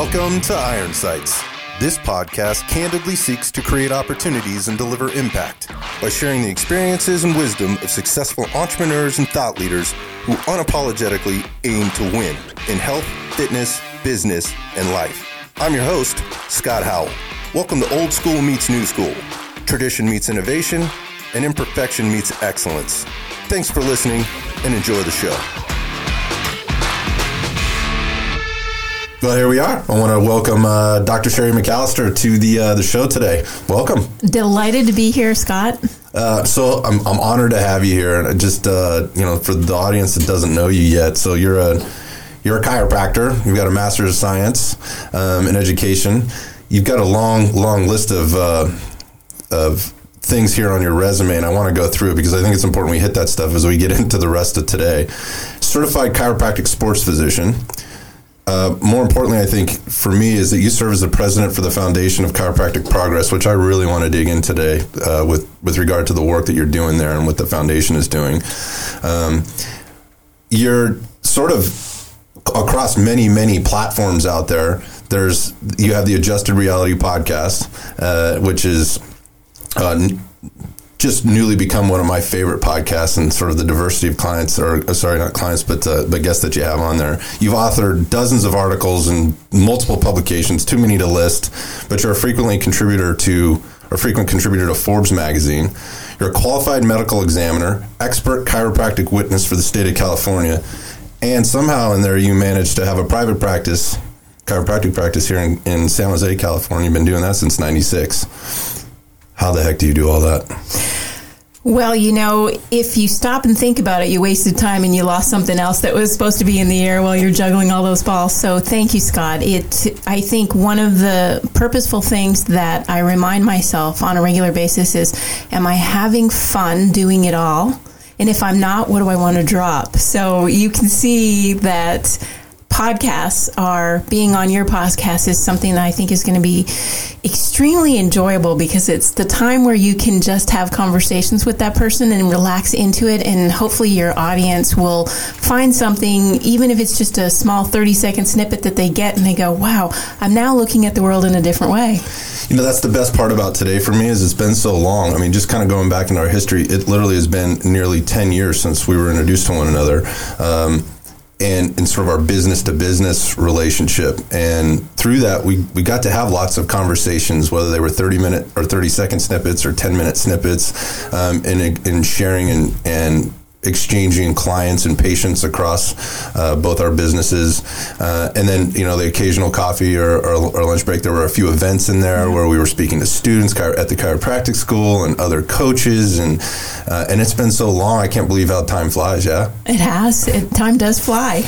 Welcome to Iron Sights. This podcast candidly seeks to create opportunities and deliver impact by sharing the experiences and wisdom of successful entrepreneurs and thought leaders who unapologetically aim to win in health, fitness, business, and life. I'm your host, Scott Howell. Welcome to Old School Meets New School. Tradition meets innovation, and imperfection meets excellence. Thanks for listening and enjoy the show. Well, here we are. I want to welcome uh, Dr. Sherry McAllister to the uh, the show today. Welcome. Delighted to be here, Scott. Uh, so I'm, I'm honored to have you here, and just uh, you know, for the audience that doesn't know you yet, so you're a you're a chiropractor. You've got a master's of science um, in education. You've got a long long list of uh, of things here on your resume, and I want to go through it because I think it's important we hit that stuff as we get into the rest of today. Certified chiropractic sports physician. Uh, more importantly, I think for me is that you serve as the president for the Foundation of Chiropractic Progress, which I really want to dig in today uh, with with regard to the work that you're doing there and what the foundation is doing. Um, you're sort of across many many platforms out there. There's you have the Adjusted Reality podcast, uh, which is uh, just newly become one of my favorite podcasts and sort of the diversity of clients or uh, sorry not clients but uh, but guests that you have on there. You've authored dozens of articles in multiple publications too many to list but you're a frequently contributor to a frequent contributor to Forbes magazine. You're a qualified medical examiner expert chiropractic witness for the state of California and somehow in there you managed to have a private practice chiropractic practice here in, in San Jose California. You've been doing that since 96 how the heck do you do all that? Well, you know, if you stop and think about it, you wasted time and you lost something else that was supposed to be in the air while you're juggling all those balls. So, thank you, Scott. It, I think one of the purposeful things that I remind myself on a regular basis is, am I having fun doing it all? And if I'm not, what do I want to drop? So, you can see that podcasts are being on your podcast is something that I think is going to be extremely enjoyable because it's the time where you can just have conversations with that person and relax into it and hopefully your audience will find something even if it's just a small 30 second snippet that they get and they go wow I'm now looking at the world in a different way. You know that's the best part about today for me is it's been so long. I mean just kind of going back in our history it literally has been nearly 10 years since we were introduced to one another. Um, and in sort of our business to business relationship. And through that, we, we got to have lots of conversations, whether they were 30 minute or 30 second snippets or 10 minute snippets, um, in, in sharing and, and exchanging clients and patients across uh, both our businesses. Uh, and then, you know, the occasional coffee or, or, or, lunch break, there were a few events in there where we were speaking to students at the chiropractic school and other coaches. And, uh, and it's been so long, I can't believe how time flies, yeah? It has. It, time does fly.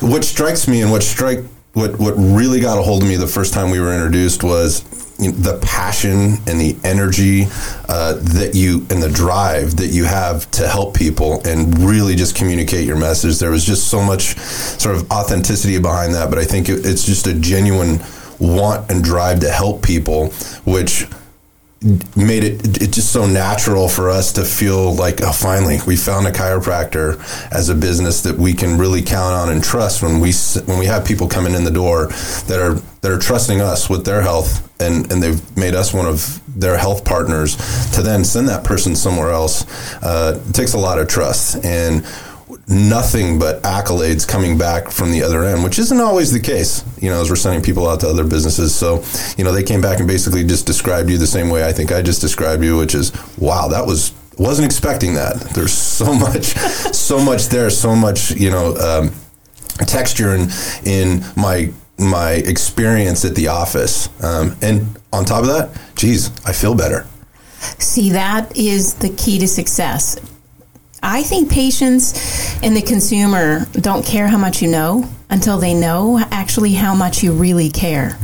What strikes me and what strike what what really got a hold of me the first time we were introduced was the passion and the energy uh, that you and the drive that you have to help people and really just communicate your message. There was just so much sort of authenticity behind that, but I think it, it's just a genuine want and drive to help people, which made it it just so natural for us to feel like oh finally we found a chiropractor as a business that we can really count on and trust when we when we have people coming in the door that are that are trusting us with their health and and they've made us one of their health partners to then send that person somewhere else. Uh, takes a lot of trust. And nothing but accolades coming back from the other end, which isn't always the case, you know, as we're sending people out to other businesses. So, you know, they came back and basically just described you the same way I think I just described you, which is, wow, that was, wasn't expecting that. There's so much, so much there, so much, you know, um, texture in, in my, my experience at the office. Um, and on top of that, geez, I feel better. See, that is the key to success. I think patients and the consumer don't care how much you know until they know actually how much you really care.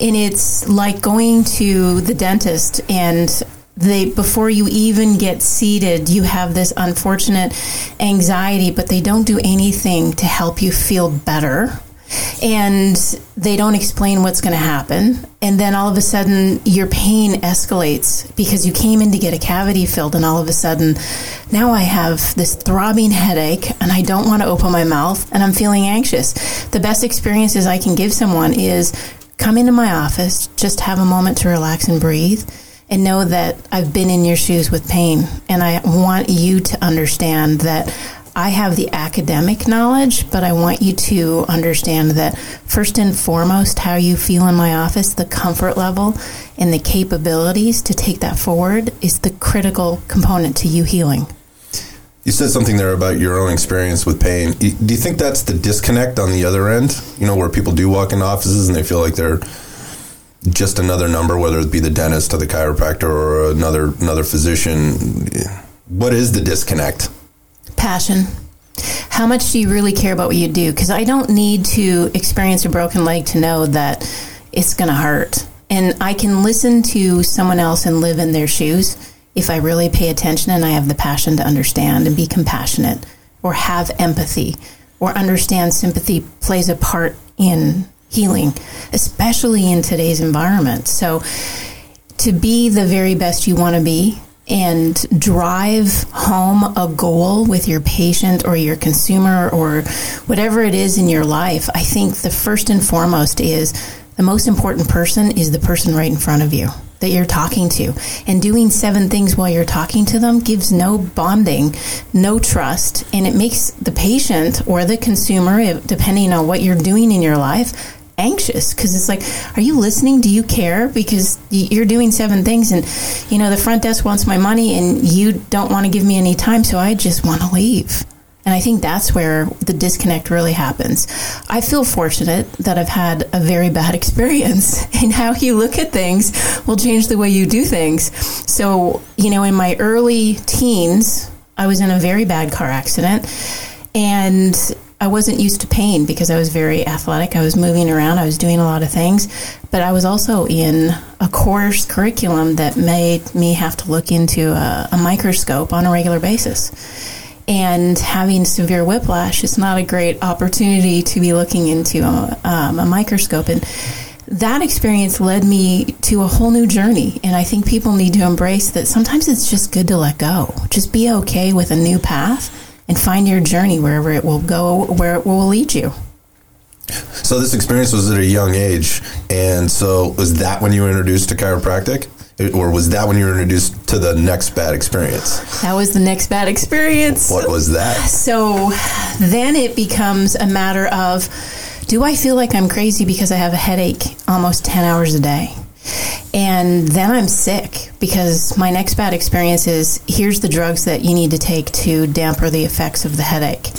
And it's like going to the dentist and they before you even get seated you have this unfortunate anxiety but they don't do anything to help you feel better and they don't explain what's going to happen. And then all of a sudden, your pain escalates because you came in to get a cavity filled, and all of a sudden, now I have this throbbing headache, and I don't want to open my mouth, and I'm feeling anxious. The best experiences I can give someone is come into my office, just have a moment to relax and breathe. And know that I've been in your shoes with pain, and I want you to understand that I have the academic knowledge, but I want you to understand that first and foremost, how you feel in my office, the comfort level and the capabilities to take that forward is the critical component to you healing. You said something there about your own experience with pain. Do you think that's the disconnect on the other end? You know, where people do walk into offices and they feel like they're just another number, whether it be the dentist or the chiropractor or another another physician. What is the disconnect? Passion. How much do you really care about what you do? Because I don't need to experience a broken leg to know that it's going to hurt. And I can listen to someone else and live in their shoes if I really pay attention and I have the passion to understand and be compassionate or have empathy or understand sympathy plays a part in healing, especially in today's environment. So, to be the very best you want to be and drive home a goal with your patient or your consumer or whatever it is in your life, I think the first and foremost is the most important person is the person right in front of you that you're talking to. And doing seven things while you're talking to them gives no bonding, no trust, and it makes the patient or the consumer, depending on what you're doing in your life, anxious because it's like, are you listening? Do you care? Because you're doing seven things, and you know the front desk wants my money, and you don't want to give me any time, so I just want to leave. And I think that's where the disconnect really happens. I feel fortunate that I've had a very bad experience, and how you look at things will change the way you do things. So, you know, in my early teens, I was in a very bad car accident, and I wasn't used to pain because I was very athletic. I was moving around, I was doing a lot of things, but I was also in a course curriculum that made me have to look into a, a microscope on a regular basis. And having severe whiplash is not a great opportunity to be looking into a, um, a microscope. And that experience led me to a whole new journey. And I think people need to embrace that sometimes it's just good to let go. Just be okay with a new path and find your journey wherever it will go, where it will lead you. So this experience was at a young age, and so was that when you were introduced to chiropractic? Or was that when you were introduced to the next bad experience? That was the next bad experience. What was that? So then it becomes a matter of do I feel like I'm crazy because I have a headache almost 10 hours a day? And then I'm sick because my next bad experience is here's the drugs that you need to take to damper the effects of the headache.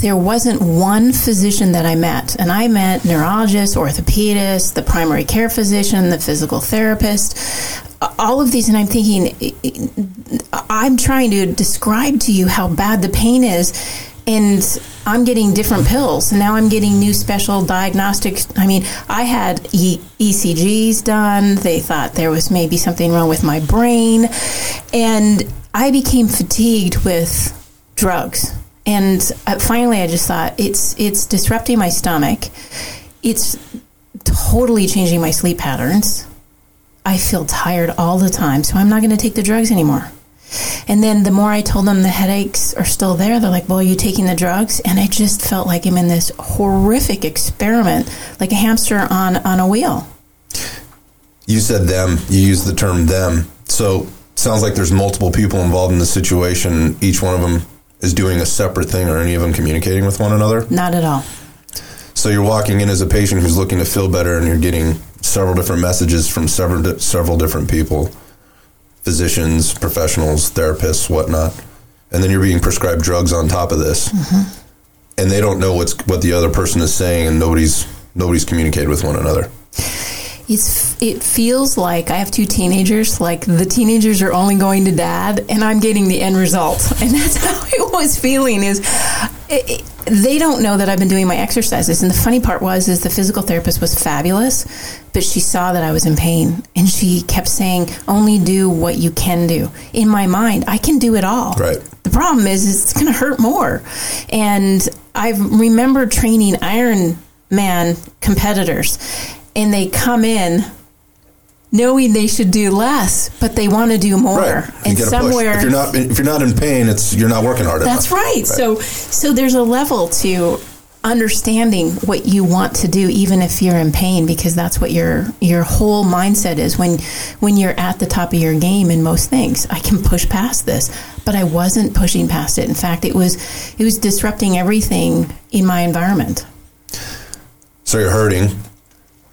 There wasn't one physician that I met, and I met neurologists, orthopedists, the primary care physician, the physical therapist, all of these, and I'm thinking, I'm trying to describe to you how bad the pain is and I'm getting different pills. Now I'm getting new special diagnostics. I mean, I had e- ECGs done. They thought there was maybe something wrong with my brain. And I became fatigued with drugs. And uh, finally, I just thought it's it's disrupting my stomach. It's totally changing my sleep patterns. I feel tired all the time, so I'm not going to take the drugs anymore. And then the more I told them the headaches are still there, they're like, Well, are you taking the drugs? And I just felt like I'm in this horrific experiment, like a hamster on, on a wheel. You said them, you used the term them. So sounds like there's multiple people involved in the situation. Each one of them is doing a separate thing. Are any of them communicating with one another? Not at all. So you're walking in as a patient who's looking to feel better, and you're getting several different messages from several several different people physicians, professionals, therapists, whatnot, and then you're being prescribed drugs on top of this, mm-hmm. and they don't know what's what the other person is saying, and nobody's nobody's communicated with one another. It's it feels like I have two teenagers. Like the teenagers are only going to dad, and I'm getting the end result, and that's how it was feeling. Is it, they don't know that I've been doing my exercises. And the funny part was, is the physical therapist was fabulous, but she saw that I was in pain, and she kept saying, "Only do what you can do." In my mind, I can do it all. Right. The problem is, it's going to hurt more. And I remember training iron man competitors, and they come in knowing they should do less, but they want to do more. Right. And gotta push. somewhere If you're not if you're not in pain, it's you're not working hard enough. that's enough. right. So so there's a level to understanding what you want to do even if you're in pain because that's what your your whole mindset is when when you're at the top of your game in most things. I can push past this, but I wasn't pushing past it. In fact, it was it was disrupting everything in my environment. So you're hurting.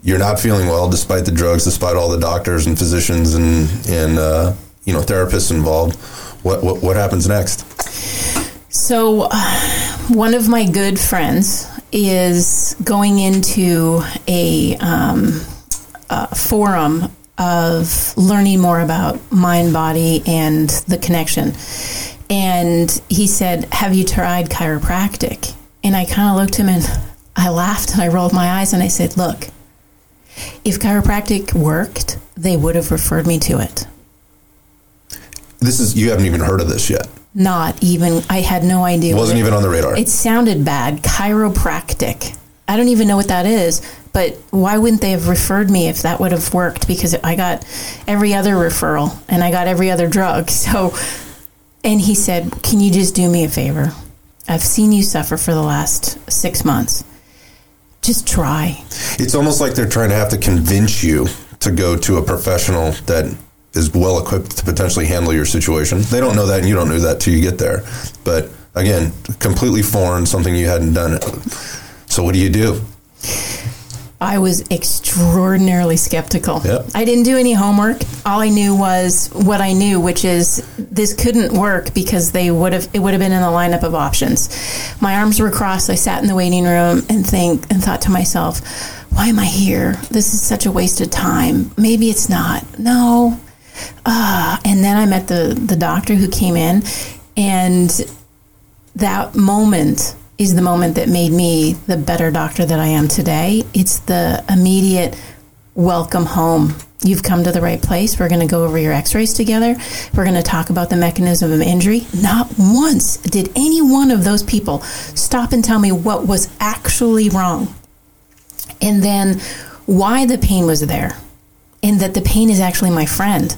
You're not feeling well, despite the drugs, despite all the doctors and physicians and and uh, you know therapists involved. What, what what happens next? So, uh, one of my good friends is going into a, um, a forum of learning more about mind, body, and the connection. And he said, Have you tried chiropractic? And I kind of looked at him and I laughed and I rolled my eyes and I said, Look, if chiropractic worked, they would have referred me to it. This is you haven't even heard of this yet. Not even, I had no idea. Wasn't even on the radar. It sounded bad. Chiropractic. I don't even know what that is, but why wouldn't they have referred me if that would have worked? Because I got every other referral and I got every other drug. So, and he said, Can you just do me a favor? I've seen you suffer for the last six months. Just try. It's almost like they're trying to have to convince you to go to a professional that is well equipped to potentially handle your situation. They don't know that, and you don't know that till you get there. But again, completely foreign, something you hadn't done. So what do you do? I was extraordinarily skeptical. Yep. I didn't do any homework. All I knew was what I knew, which is this couldn't work because they would have it would have been in the lineup of options. My arms were crossed. I sat in the waiting room and think and thought to myself, why am I here? This is such a waste of time. Maybe it's not. No. Uh, and then I met the the doctor who came in and that moment is the moment that made me the better doctor that I am today. It's the immediate welcome home. You've come to the right place. We're going to go over your x rays together. We're going to talk about the mechanism of injury. Not once did any one of those people stop and tell me what was actually wrong. And then why the pain was there. And that the pain is actually my friend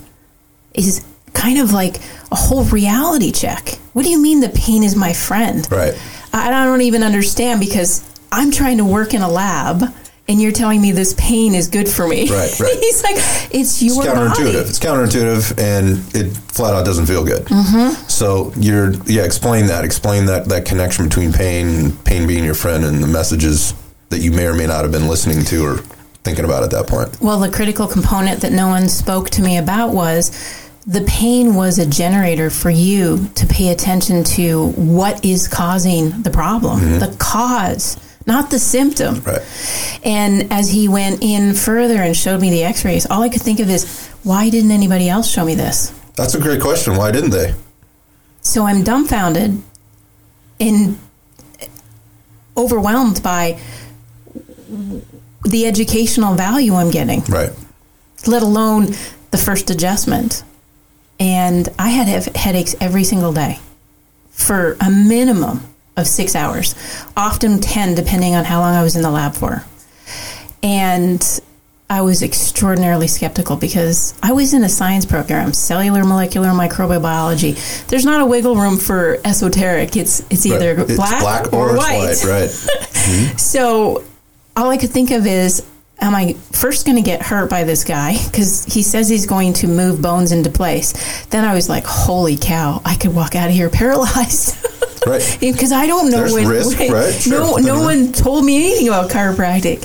is kind of like a whole reality check. What do you mean the pain is my friend? Right. I don't even understand because I'm trying to work in a lab and you're telling me this pain is good for me. Right, right. He's like, it's It's your counterintuitive. body. It's counterintuitive, and it flat out doesn't feel good. Mm-hmm. So you're yeah. Explain that. Explain that that connection between pain, pain being your friend, and the messages that you may or may not have been listening to or thinking about at that point. Well, the critical component that no one spoke to me about was the pain was a generator for you to pay attention to what is causing the problem, mm-hmm. the cause, not the symptom. Right. And as he went in further and showed me the x rays, all I could think of is, why didn't anybody else show me this? That's a great question. Why didn't they? So I'm dumbfounded and overwhelmed by the educational value I'm getting, Right. let alone the first adjustment. And I had headaches every single day for a minimum of six hours, often 10, depending on how long I was in the lab for. And I was extraordinarily skeptical because I was in a science program, cellular molecular microbiology. There's not a wiggle room for esoteric. It's it's either Right. It's black, or, it's white. Right. Mm-hmm. So all I could think of is, am I first going to get hurt by this guy? Because he says he's going to move bones into place. Then I was like, holy cow, I could walk out of here paralyzed. Right. Because I don't know There's what. risk, right? Sure. No, no one told me anything about chiropractic.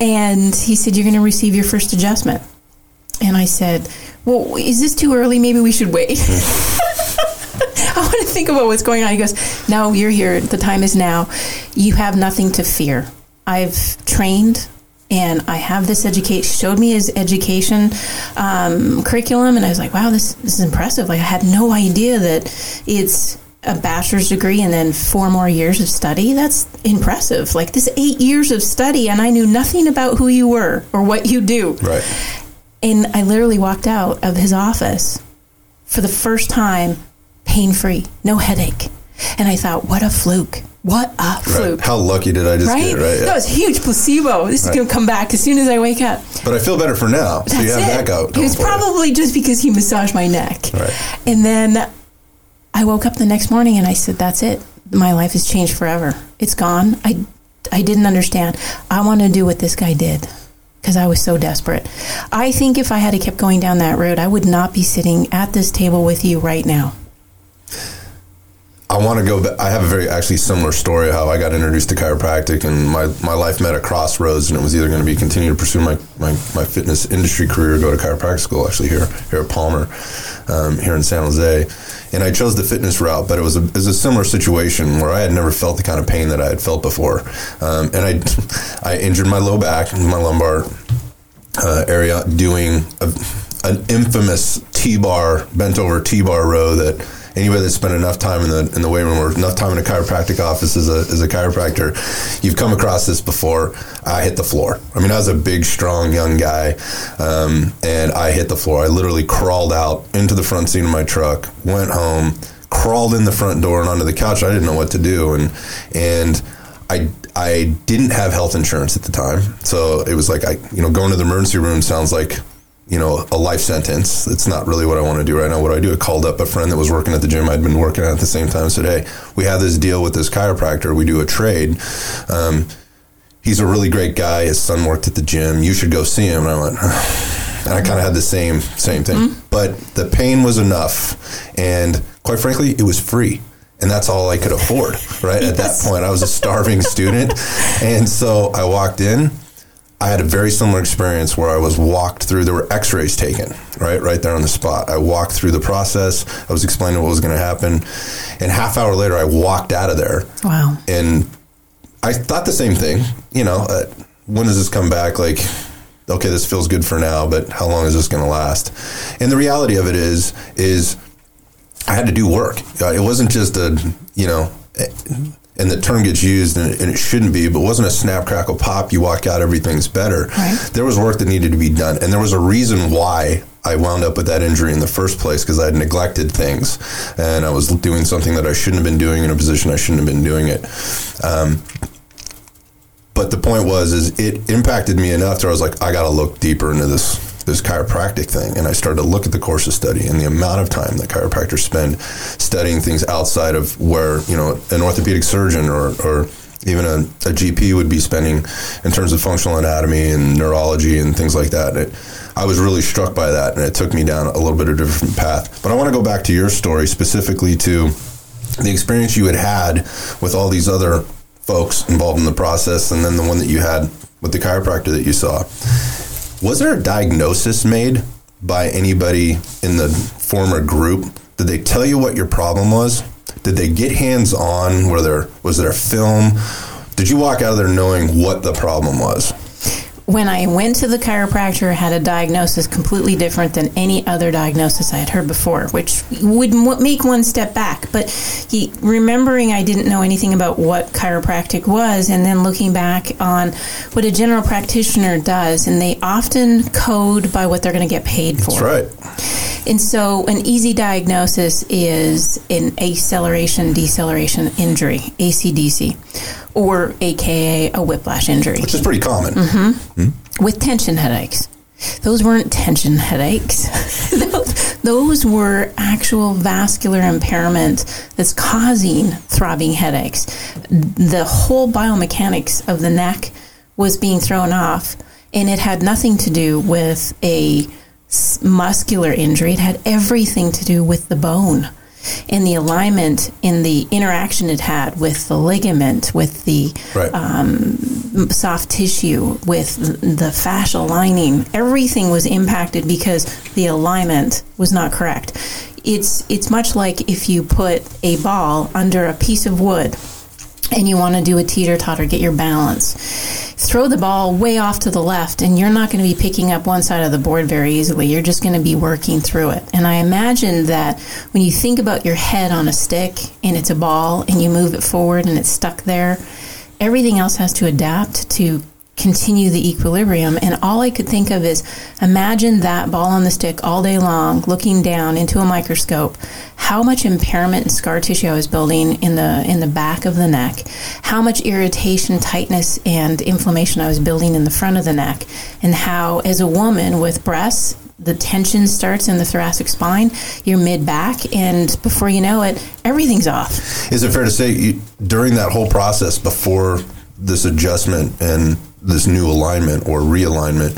And he said, you're going to receive your first adjustment. And I said, well, is this too early? Maybe we should wait. Mm. I want to think about what's going on. He goes, No, you're here. The time is now. You have nothing to fear. I've trained and I have this education. Showed me his education um, curriculum, and I was like, Wow, this this is impressive. Like I had no idea that it's a bachelor's degree and then four more years of study. That's impressive. Like this eight years of study, and I knew nothing about who you were or what you do. Right. And I literally walked out of his office for the first time pain free, no headache. And I thought, what a fluke. What a fluke. Right. How lucky did I just right? get it, right? That was a huge placebo. This is going to come back as soon as I wake up. But I feel better for now. so you have it. that go. It was probably just because he massaged my neck. Right. And then I woke up the next morning and I said, "That's it. My life has changed forever. It's gone. I, I didn't understand. I want to do what this guy did." Because I was so desperate. I think if I had kept going down that road, I would not be sitting at this table with you right now. I want to go back. I have a very actually similar story how I got introduced to chiropractic and my, my life met a crossroads and it was either going to be continue to pursue my, my, my fitness industry career or go to chiropractic school actually here here at Palmer um, here in San Jose and I chose the fitness route but it was a, it was a similar situation where I had never felt the kind of pain that I had felt before um, and I I injured my low back my lumbar uh, area doing a, an infamous T-bar bent over T-bar row that anybody that's spent enough time in the in the weight room or enough time in a chiropractic office as a, as a chiropractor, you've come across this before. I hit the floor. I mean, I was a big, strong, young guy, um, and I hit the floor. I literally crawled out into the front seat of my truck, went home, crawled in the front door and onto the couch. I didn't know what to do, and and I I didn't have health insurance at the time, so it was like I you know going to the emergency room sounds like you know, a life sentence. It's not really what I want to do right now. What I do, I called up a friend that was working at the gym I'd been working at at the same time today. We have this deal with this chiropractor. We do a trade. Um, he's a really great guy. His son worked at the gym. You should go see him. And I went, and I kind of had the same same thing. Mm-hmm. But the pain was enough, and quite frankly, it was free and that's all I could afford, right? yes. At that point, I was a starving student. And so I walked in, I had a very similar experience where I was walked through. There were X-rays taken, right, right there on the spot. I walked through the process. I was explaining what was going to happen, and half hour later, I walked out of there. Wow! And I thought the same thing. You know, uh, when does this come back? Like, okay, this feels good for now, but how long is this going to last? And the reality of it is, is I had to do work. Uh, it wasn't just a, you know and the term gets used and, and, it shouldn't be, but wasn't a snap, crackle, pop, you walk out, everything's better. Right. There was work that needed to be done. And there was a reason why I wound up with that injury in the first place because I had neglected things and I was doing something that I shouldn't have been doing in a position I shouldn't have been doing it. Um, but the point was, is it impacted me enough that I was like, I got to look deeper into this this chiropractic thing, and I started to look at the course of study and the amount of time that chiropractors spend studying things outside of where you know an orthopedic surgeon or, or even a, a GP would be spending in terms of functional anatomy and neurology and things like that. It, I was really struck by that, and it took me down a little bit of a different path. But I want to go back to your story specifically to the experience you had had with all these other folks involved in the process, and then the one that you had with the chiropractor that you saw. Was there a diagnosis made by anybody in the former group? Did they tell you what your problem was? Did they get hands on? Were there was there a film? Did you walk out of there knowing what the problem was? When I went to the chiropractor, had a diagnosis completely different than any other diagnosis I had heard before, which would make one step back. But he, remembering I didn't know anything about what chiropractic was, and then looking back on what a general practitioner does, and they often code by what they're going to get paid for. That's right. And so, an easy diagnosis is an acceleration deceleration injury, ACDC or AKA a whiplash injury. Which is pretty common. Mm-hmm. Mm-hmm. With tension headaches. Those weren't tension headaches. those, were actual vascular impairment that's causing throbbing headaches. The whole biomechanics of the neck was being thrown off, and it had nothing to do with a muscular injury. It had everything to do with the bone in the alignment, in the interaction it had with the ligament, with the right. um, soft tissue, with the fascial lining. Everything was impacted because the alignment was not correct. It's it's much like if you put a ball under a piece of wood and you want to do a teeter totter, get your balance throw the ball way off to the left, and you're not going to be picking up one side of the board very easily. You're just going to be working through it. And I imagine that when you think about your head on a stick and it's a ball and you move it forward and it's stuck there, everything else has to adapt to continue the equilibrium. And all I could think of is imagine that ball on the stick all day long, looking down into a microscope. How much impairment and scar tissue I was building in the in the back of the neck, how much irritation, tightness, and inflammation I was building in the front of the neck, and how, as a woman with breasts, the tension starts in the thoracic spine, your mid back, and before you know it, everything's off. Is it fair to say you, during that whole process before this adjustment and this new alignment or realignment,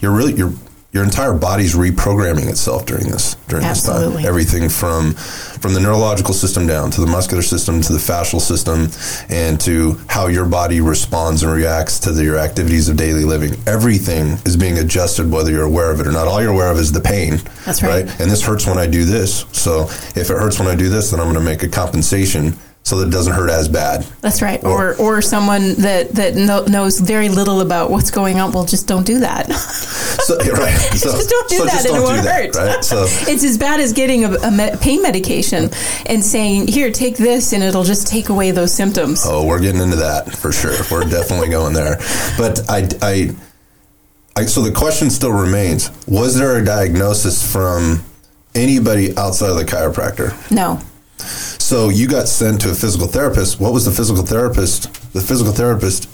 you're really you're your entire body's reprogramming itself during this during Absolutely. this time. Everything from from the neurological system down to the muscular system to the fascial system and to how your body responds and reacts to the, your activities of daily living. Everything is being adjusted whether you're aware of it or not. All you're aware of is the pain. That's right. And this hurts when I do this. So if it hurts when I do this, then I'm going to make a compensation so that it doesn't hurt as bad. That's right. Or or someone that that know, knows very little about what's going on. Well, just don't do that. So, right. So, just don't do so that, and it won't do that, hurt. right? So it's as bad as getting a, a me- pain medication and saying, "Here, take this," and it'll just take away those symptoms. Oh, we're getting into that for sure. We're definitely going there. But I, I, I, so the question still remains: Was there a diagnosis from anybody outside of the chiropractor? No, So you got sent to a physical therapist. What was the physical therapist? The physical therapist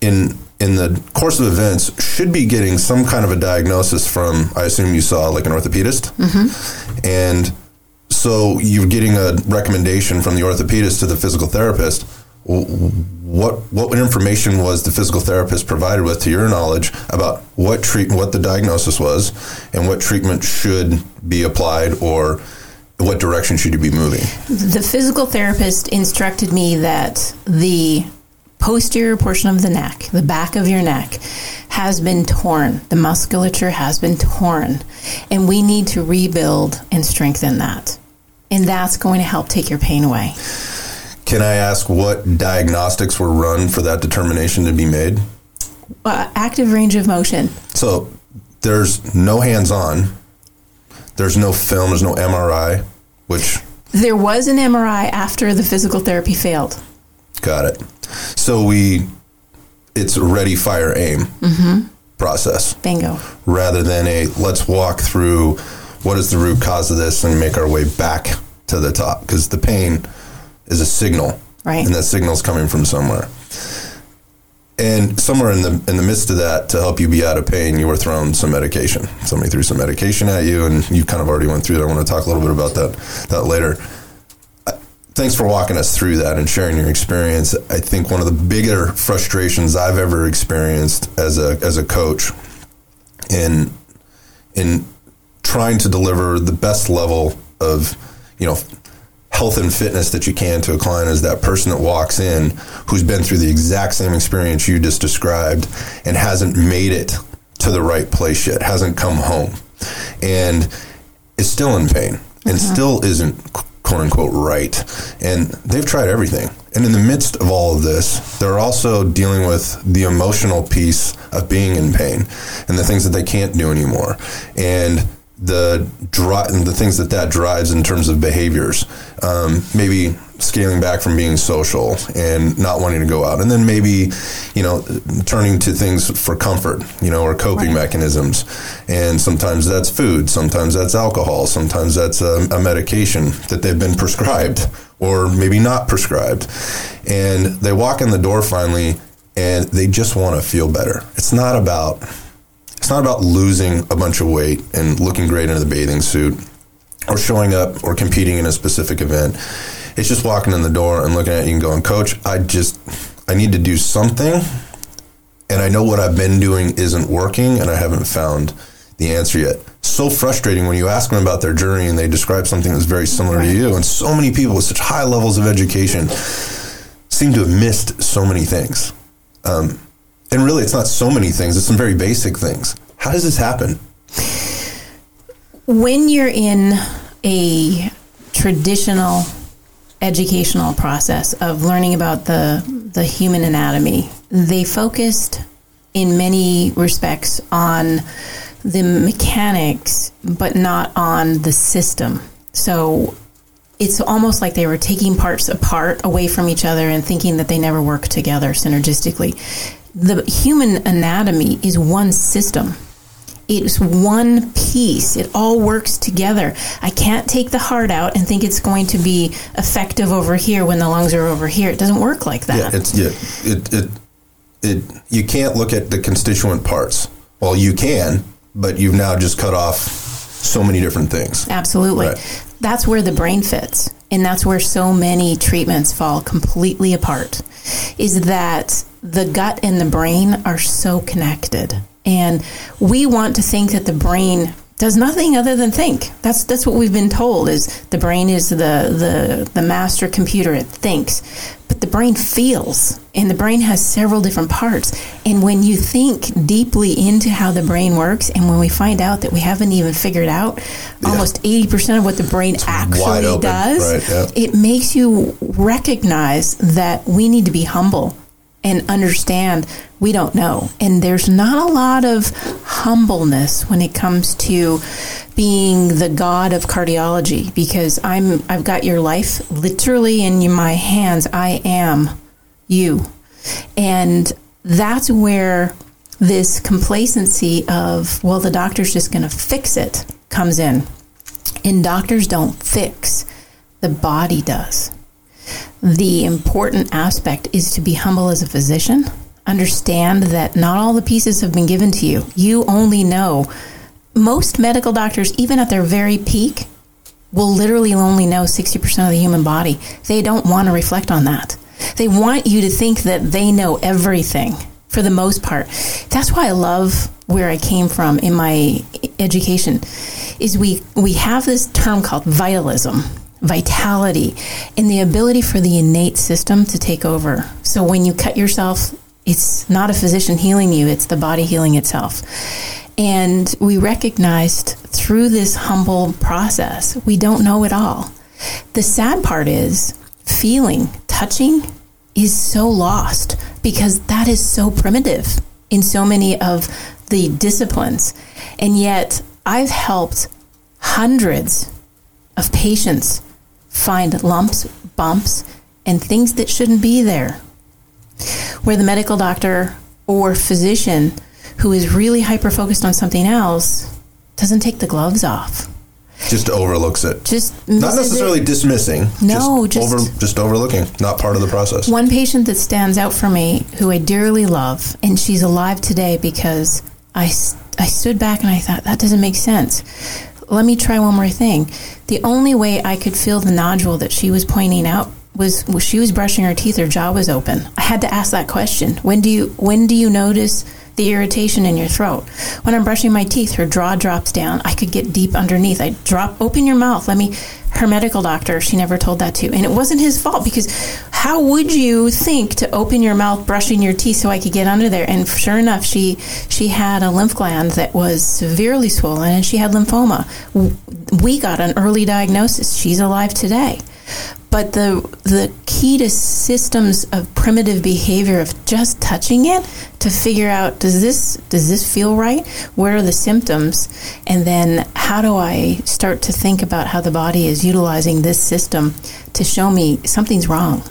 in in the course of events should be getting some kind of a diagnosis from. I assume you saw like an orthopedist, mm-hmm. and so you're getting a recommendation from the orthopedist to the physical therapist. What what information was the physical therapist provided with, to your knowledge, about what treat what the diagnosis was, and what treatment should be applied, or what direction should you be moving? the physical therapist instructed me that the posterior portion of the neck, the back of your neck, has been torn. The musculature has been torn, and we need to rebuild and strengthen that. And that's going to help take your pain away. Can I ask what diagnostics were run for that determination to be made? Uh, active range of motion. So there's no hands on, there's no film, there's no MRI, which There was an MRI after the physical therapy failed. got it. So we, it's ready, fire, aim mm-hmm. process Bingo. rather than a let's walk through what is the root cause of this and make our way back to the top because the pain is a signal Right. and that signal's coming from somewhere and somewhere in the in the midst of that to help you be out of pain you were thrown some medication. Somebody threw some medication at you and you kind of already went through that. I want to talk a little bit about that that later. Thanks for walking us through that and sharing your experience. I think one of the bigger frustrations i've ever experienced as a as a coach in in trying to deliver the best level of you know health and fitness that you can to a client is that person that walks in who's been through the exact same experience you just described and hasn't made it to the right place yet hasn't come home and is still in pain and mm-hmm. still isn't quote unquote right. And they've tried everything. And in the midst of all of this they're also dealing with the emotional piece of being in pain and the things that they can't do anymore. And the dri- and the things that that drives in terms of behaviors. Um, maybe scaling back from being social and not wanting to go out. And then maybe you know turning to things for comfort you know or coping mechanisms. And sometimes that's food. Sometimes that's alcohol. Sometimes that's a, a medication that they've been prescribed or maybe not prescribed. And they walk in the door finally and they just want to feel better. It's not about it's not about losing a bunch of weight and looking great in the bathing suit or showing up or competing in a specific event. It's just walking in the door and looking at you and going, Coach, I just, I need to do something. And I know what I've been doing isn't working and I haven't found the answer yet. So frustrating when you ask them about their journey and they describe something that's very similar to you. And so many people with such high levels of education seem to have missed so many things. Um, and really, it's not so many things, it's some very basic things. How does this happen? when you're in a traditional educational process of learning about the the human anatomy, they focused in many respects on the mechanics, but not on the system. So it's almost like they were taking parts apart away from each other and thinking that they never work together synergistically. The human anatomy is one system. It's one piece. It all works together. I can't take the heart out and think it's going to be effective over here when the lungs are over here. It doesn't work like that. Yeah, it's yeah, it it it you can't look at the constituent parts. Well, you can, but you've now just cut off so many different things. Absolutely. Right. That's where the brain fits. And that's where so many treatments fall completely apart. Is that the gut and the brain are so connected. And we want to think that the brain does nothing other than think. That's that's what we've been told is the brain is the the the master computer. It thinks, but the brain feels, and the brain has several different parts. And when you think deeply into how the brain works, and when we find out that we haven't even figured out Yeah. almost eighty percent of what the brain wide actually does, right, yeah. it makes you recognize that we need to be humble and understand we don't know. And there's not a lot of humbleness when it comes to being the god of cardiology because I'm I've got your life literally in my hands. I am you. And that's where this complacency of well the doctor's just going to fix it comes in. And doctors don't fix. The body does the important aspect is to be humble as a physician. Understand that not all the pieces have been given to you. You only know. Most medical doctors, even at their very peak, will literally only know 60% of the human body. They don't want to reflect on that. They want you to think that they know everything for the most part. That's why I love where I came from in my education is we we have this term called vitalism, vitality, and the ability for the innate system to take over. So when you cut yourself, it's not a physician healing you, it's the body healing itself. And we recognized through this humble process, we don't know it all. The sad part is feeling, touching is so lost because that is so primitive in so many of the disciplines. And yet, I've helped hundreds of patients find lumps, bumps, and things that shouldn't be there. Where the medical doctor or physician who is really hyper focused on something else doesn't take the gloves off. Just overlooks it. Just not misses it. necessarily dismissing. No, just, just- over, just overlooking. Not part of the process. One patient that stands out for me, who I dearly love, and she's alive today because I I stood back and I thought, that doesn't make sense. Let me try one more thing. The only way I could feel the nodule that she was pointing out was when she was brushing her teeth, her jaw was open. I had to ask that question. When do you when do you notice the irritation in your throat? When I'm brushing my teeth, her jaw drops down. I could get deep underneath. I drop open your mouth. Let me her medical doctor, she never told that to. And it wasn't his fault because how would you think to open your mouth brushing your teeth so I could get under there? And sure enough, she she had a lymph gland that was severely swollen and she had lymphoma. We got an early diagnosis. She's alive today. But the the key to systems of primitive behavior of just touching it to figure out does this does this feel right? What are the symptoms? And then how do I start to think about how the body is utilizing this system to show me something's wrong?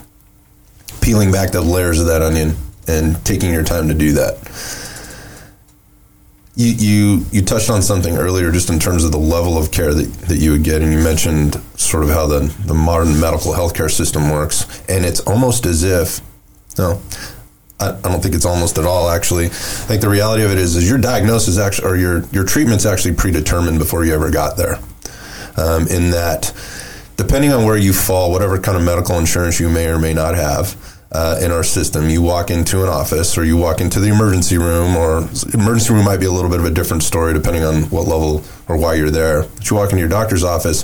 Peeling back the layers of that onion and taking your time to do that. You, you you touched on something earlier just in terms of the level of care that, that you would get and you mentioned sort of how the, the modern medical healthcare system works and it's almost as if no I, I don't think it's almost at all actually. I think the reality of it is is your diagnosis actually or your your treatment's actually predetermined before you ever got there. Um, in that depending on where you fall, whatever kind of medical insurance you may or may not have uh, in our system, you walk into an office or you walk into the emergency room, or emergency room might be a little bit of a different story depending on what level or why you're there. But you walk into your doctor's office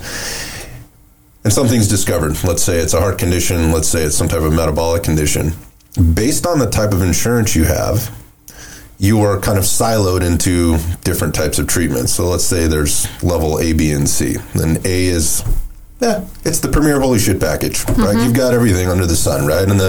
and something's discovered. Let's say it's a heart condition, let's say it's some type of metabolic condition. Based on the type of insurance you have, you are kind of siloed into different types of treatments. So let's say there's level A, B, and C. Then A is yeah, it's the premier holy shit package, right? Mm-hmm. You've got everything under the sun, right? And the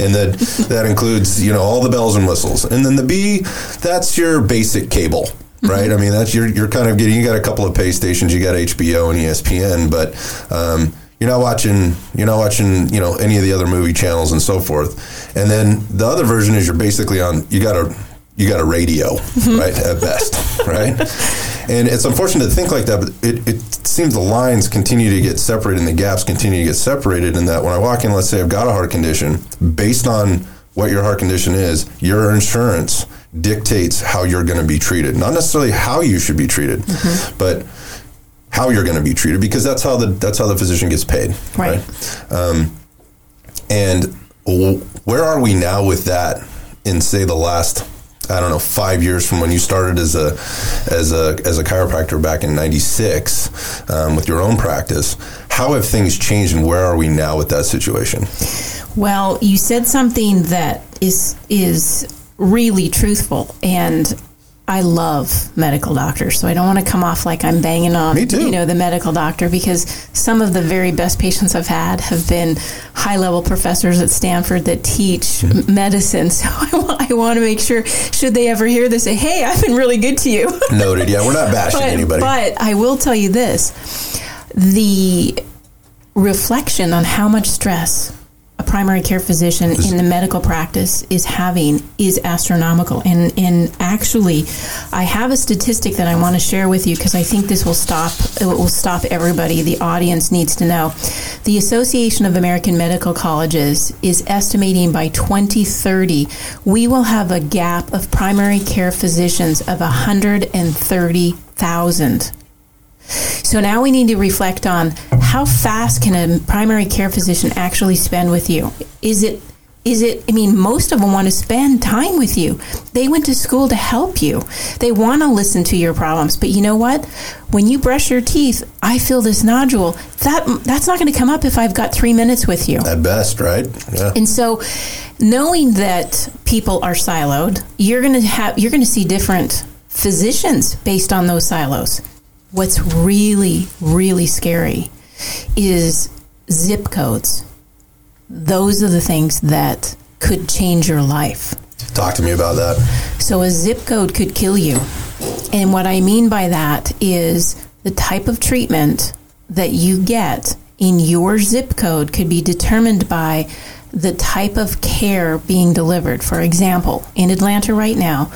and that that includes you know all the bells and whistles. And then the B, that's your basic cable, mm-hmm. right? I mean, that's you're you're kind of getting you got a couple of pay stations, you got HBO and ESPN, but um, You're not watching. You're not watching. You know any of the other movie channels and so forth. And then the other version is you're basically on. You got a you got a radio, mm-hmm. right? At best, right? And it's unfortunate to think like that, but it, it seems the lines continue to get separated and the gaps continue to get separated. In that, when I walk in, let's say I've got a heart condition, based on what your heart condition is, your insurance dictates how you're going to be treated. Not necessarily how you should be treated, mm-hmm. but how you're going to be treated because that's how the that's how the physician gets paid, right? right? Um, and where are we now with that? In say the last I don't know five years from when you started as a as a as a chiropractor back in '96 um, with your own practice. How have things changed, and where are we now with that situation? Well, you said something that is is really truthful, and I love medical doctors, so I don't want to come off like I'm banging on, you know, the medical doctor because some of the very best patients I've had have been high level professors at Stanford that teach mm-hmm. medicine. So I, I, want to make sure, should they ever hear this, say, "Hey, I've been really good to you." Noted. Yeah, we're not bashing but, anybody, but I will tell you this: the reflection on how much stress a primary care physician in the medical practice is having is astronomical. And, and actually, I have a statistic that I want to share with you because I think this will stop it will stop everybody. The audience needs to know. The Association of American Medical Colleges is estimating by 2030 we will have a gap of primary care physicians of 130,000 so now we need to reflect on how fast can a primary care physician actually spend with you? Is it is it i mean most of them want to spend time with you. They went to school to help you. They want to listen to your problems. But you know what? When you brush your teeth i feel this nodule. That that's not going to come up if i've got three minutes with you. At best right? Yeah. And so knowing that people are siloed you're going to have you're going to see different physicians based on those silos what's really, really scary is zip codes. Those are the things that could change your life. Talk to me about that. So, a zip code could kill you. And what I mean by that is the type of treatment that you get in your zip code could be determined by the type of care being delivered. For example, in Atlanta right now,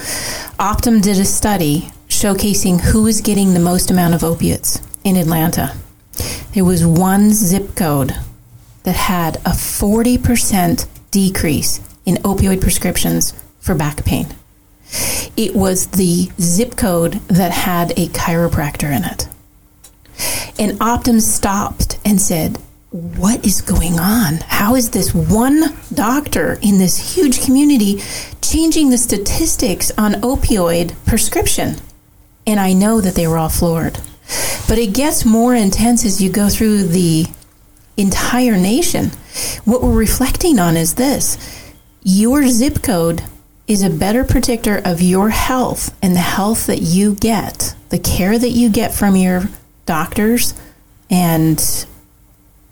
Optum did a study showcasing who is getting the most amount of opiates in Atlanta. There was one zip code that had a 40% decrease in opioid prescriptions for back pain. It was the zip code that had a chiropractor in it. And Optum stopped and said, What is going on? How is this one doctor in this huge community changing the statistics on opioid prescription? And I know that they were all floored. But it gets more intense as you go through the entire nation. What we're reflecting on is this your zip code is a better predictor of your health and the health that you get, the care that you get from your doctors and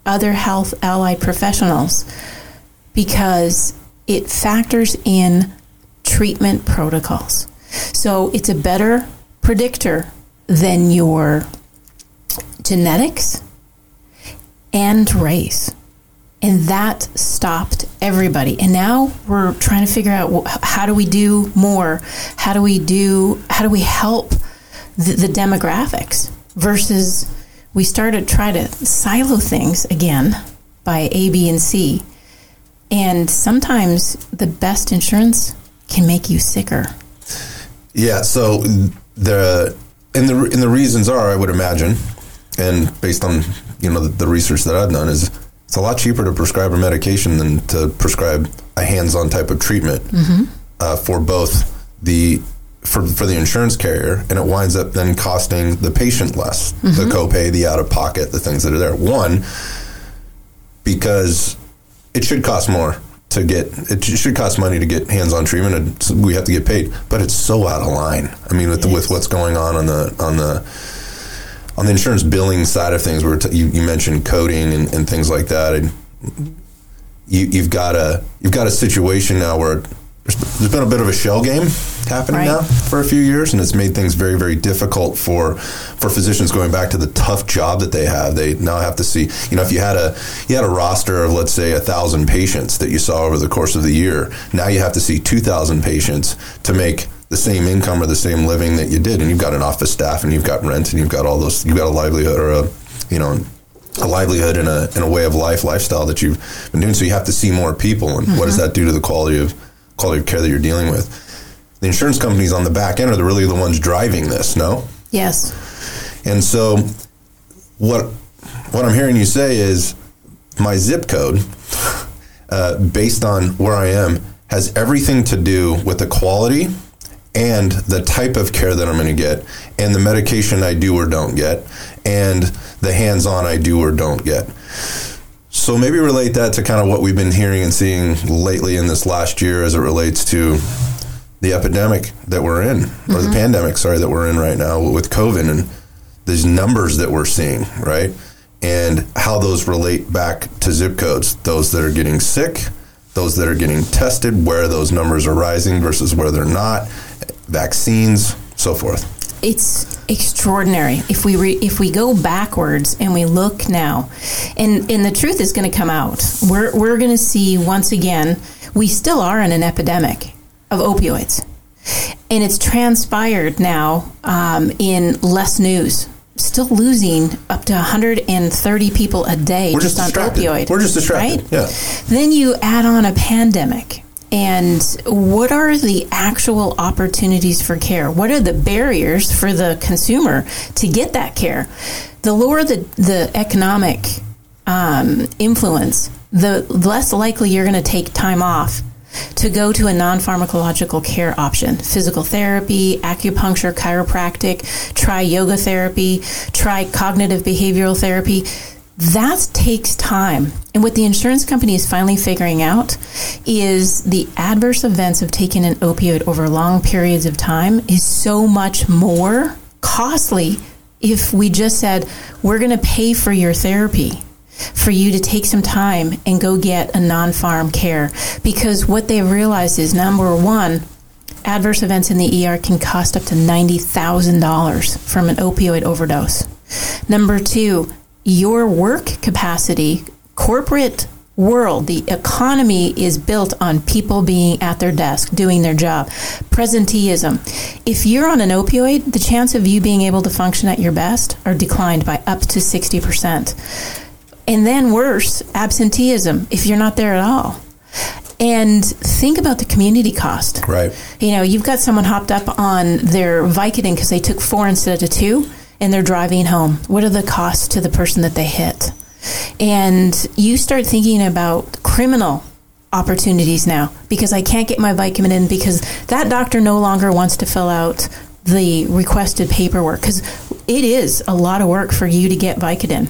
other health allied professionals because it factors in treatment protocols. So it's a better predictor than your genetics and race. And that stopped everybody. And now we're trying to figure out how do we do more? How do we do, how do we help the, the demographics versus we started try to silo things again by A, B, and C. And sometimes the best insurance can make you sicker. Yeah. So the and the and the reasons are, I would imagine, and based on you know the, the research that I've done, is it's a lot cheaper to prescribe a medication than to prescribe a hands-on type of treatment mm-hmm. uh, for both the for, for the insurance carrier, and it winds up then costing the patient less, mm-hmm. the copay, the out of pocket, the things that are there. One, because it should cost more to get it should cost money to get hands-on treatment and we have to get paid but it's so out of line. I mean with the, with what's going on on the on the on the insurance billing side of things where t- you, you, mentioned coding and, and, things like that and you, you've got a you've got a situation now where there's, there's been a bit of a shell game happening Right. now for a few years, and it's made things very, very difficult for for physicians going back to the tough job that they have. They now have to see, you know, if you had a you had a roster of let's say a thousand patients that you saw over the course of the year, now you have to see two thousand patients to make the same income or the same living that you did, and you've got an office staff, and you've got rent, and you've got all those, you've got a livelihood or a, you know. A livelihood and a, and a way of life lifestyle that you've been doing, so you have to see more people, and mm-hmm. what does that do to the quality of quality of care that you're dealing with? the insurance companies on the back end are the, really the ones driving this, no? Yes. And so what what I'm hearing you say is my zip code, uh, based on where I am, has everything to do with the quality and the type of care that I'm going to get, and the medication I do or don't get, and the hands-on I do or don't get. So maybe relate that to kind of what we've been hearing and seeing lately in this last year as it relates to the epidemic that we're in, or the mm-hmm. pandemic, sorry, that we're in right now with COVID and these numbers that we're seeing, right? And how those relate back to zip codes, those that are getting sick, those that are getting tested, where those numbers are rising versus where they're not, vaccines, so forth. It's extraordinary if we re, if we go backwards and we look now and and the truth is going to come out we're we're going to see once again we still are in an epidemic of opioids and it's transpired now um, in less news still losing up to 130 people a day We're just, just on distracted. opioid We're just distracted, right yeah. then you add on a pandemic. And what are the actual opportunities for care? What are the barriers for the consumer to get that care? The lower the, the economic um, influence, the less likely you're going to take time off to go to a non pharmacological care option. Physical therapy, acupuncture, chiropractic, try yoga therapy, try cognitive behavioral therapy. That takes time. And what the insurance company is finally figuring out is the adverse events of taking an opioid over long periods of time is so much more costly if we just said, we're going to pay for your therapy for you to take some time and go get a non pharm care. Because what they've realized is number one, adverse events in the ER can cost up to $90,000 from an opioid overdose. Number two, your work capacity, corporate world, the economy is built on people being at their desk doing their job. Presenteeism. If you're on an opioid, the chance of you being able to function at your best are declined by up to 60%. And then worse, absenteeism, if you're not there at all. And think about the community cost. Right. You know, you've got someone hopped up on their Vicodin because they took four instead of two, and they're driving home. What are the costs to the person that they hit? And you start thinking about criminal opportunities now because I can't get my Vicodin in because that doctor no longer wants to fill out the requested paperwork because it is a lot of work for you to get Vicodin.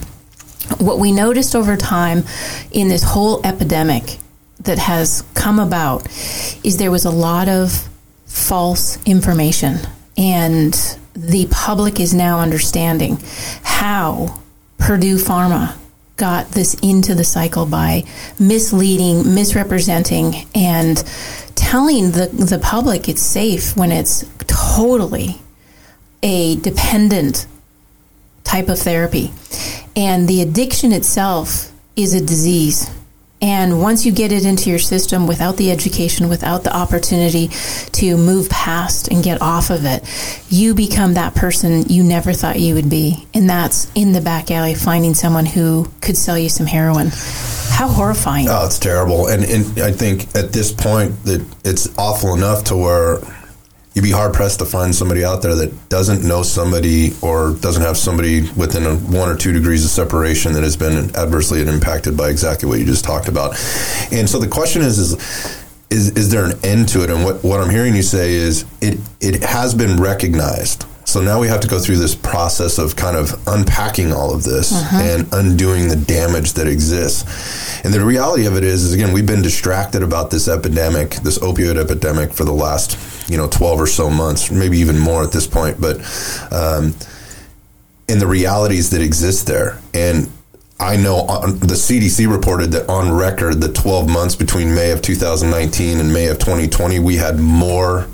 What we noticed over time in this whole epidemic that has come about is there was a lot of false information and the public is now understanding how Purdue Pharma got this into the cycle by misleading, misrepresenting, and telling the, the public it's safe when it's totally a dependent type of therapy. And the addiction itself is a disease. And once you get it into your system without the education, without the opportunity to move past and get off of it, you become that person you never thought you would be. And that's in the back alley finding someone who could sell you some heroin. How horrifying. Oh, it's terrible. And, and I think at this point that it's awful enough to where you'd be hard pressed to find somebody out there that doesn't know somebody or doesn't have somebody within a one or two degrees of separation that has been adversely impacted by exactly what you just talked about. And so the question is, is is, is there an end to it? And what, what I'm hearing you say is it it has been recognized. So now we have to go through this process of kind of unpacking all of this mm-hmm. and undoing the damage that exists. And the reality of it is, is again, we've been distracted about this epidemic, this opioid epidemic, for the last you know 12 or so months, maybe even more at this point. But um, in the realities that exist there, and I know on, the CDC reported that on record, the 12 months between May of 2019 and May of 2020, we had more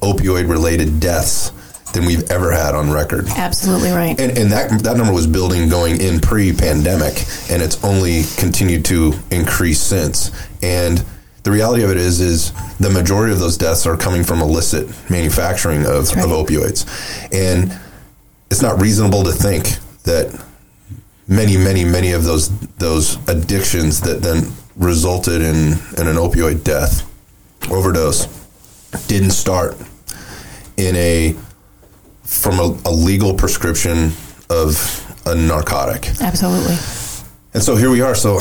opioid related deaths than we've ever had on record. Absolutely right. And, and that that number was building going in pre-pandemic, and it's only continued to increase since. And the reality of it is, is the majority of those deaths are coming from illicit manufacturing of, right. of opioids, and it's not reasonable to think that many, many, many of those those addictions that then resulted in, in an opioid death, overdose, didn't start in a from a, a legal prescription of a narcotic. Absolutely. And so here we are. So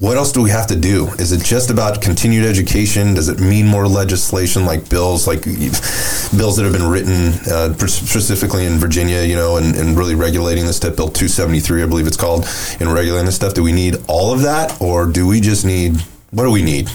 what else do we have to do? Is it just about continued education? Does it mean more legislation like bills, like bills that have been written uh, specifically in Virginia, you know, and, and, really regulating this stuff? Bill 273, I believe it's called, in regulating this stuff. Do we need all of that, or do we just need what do we need?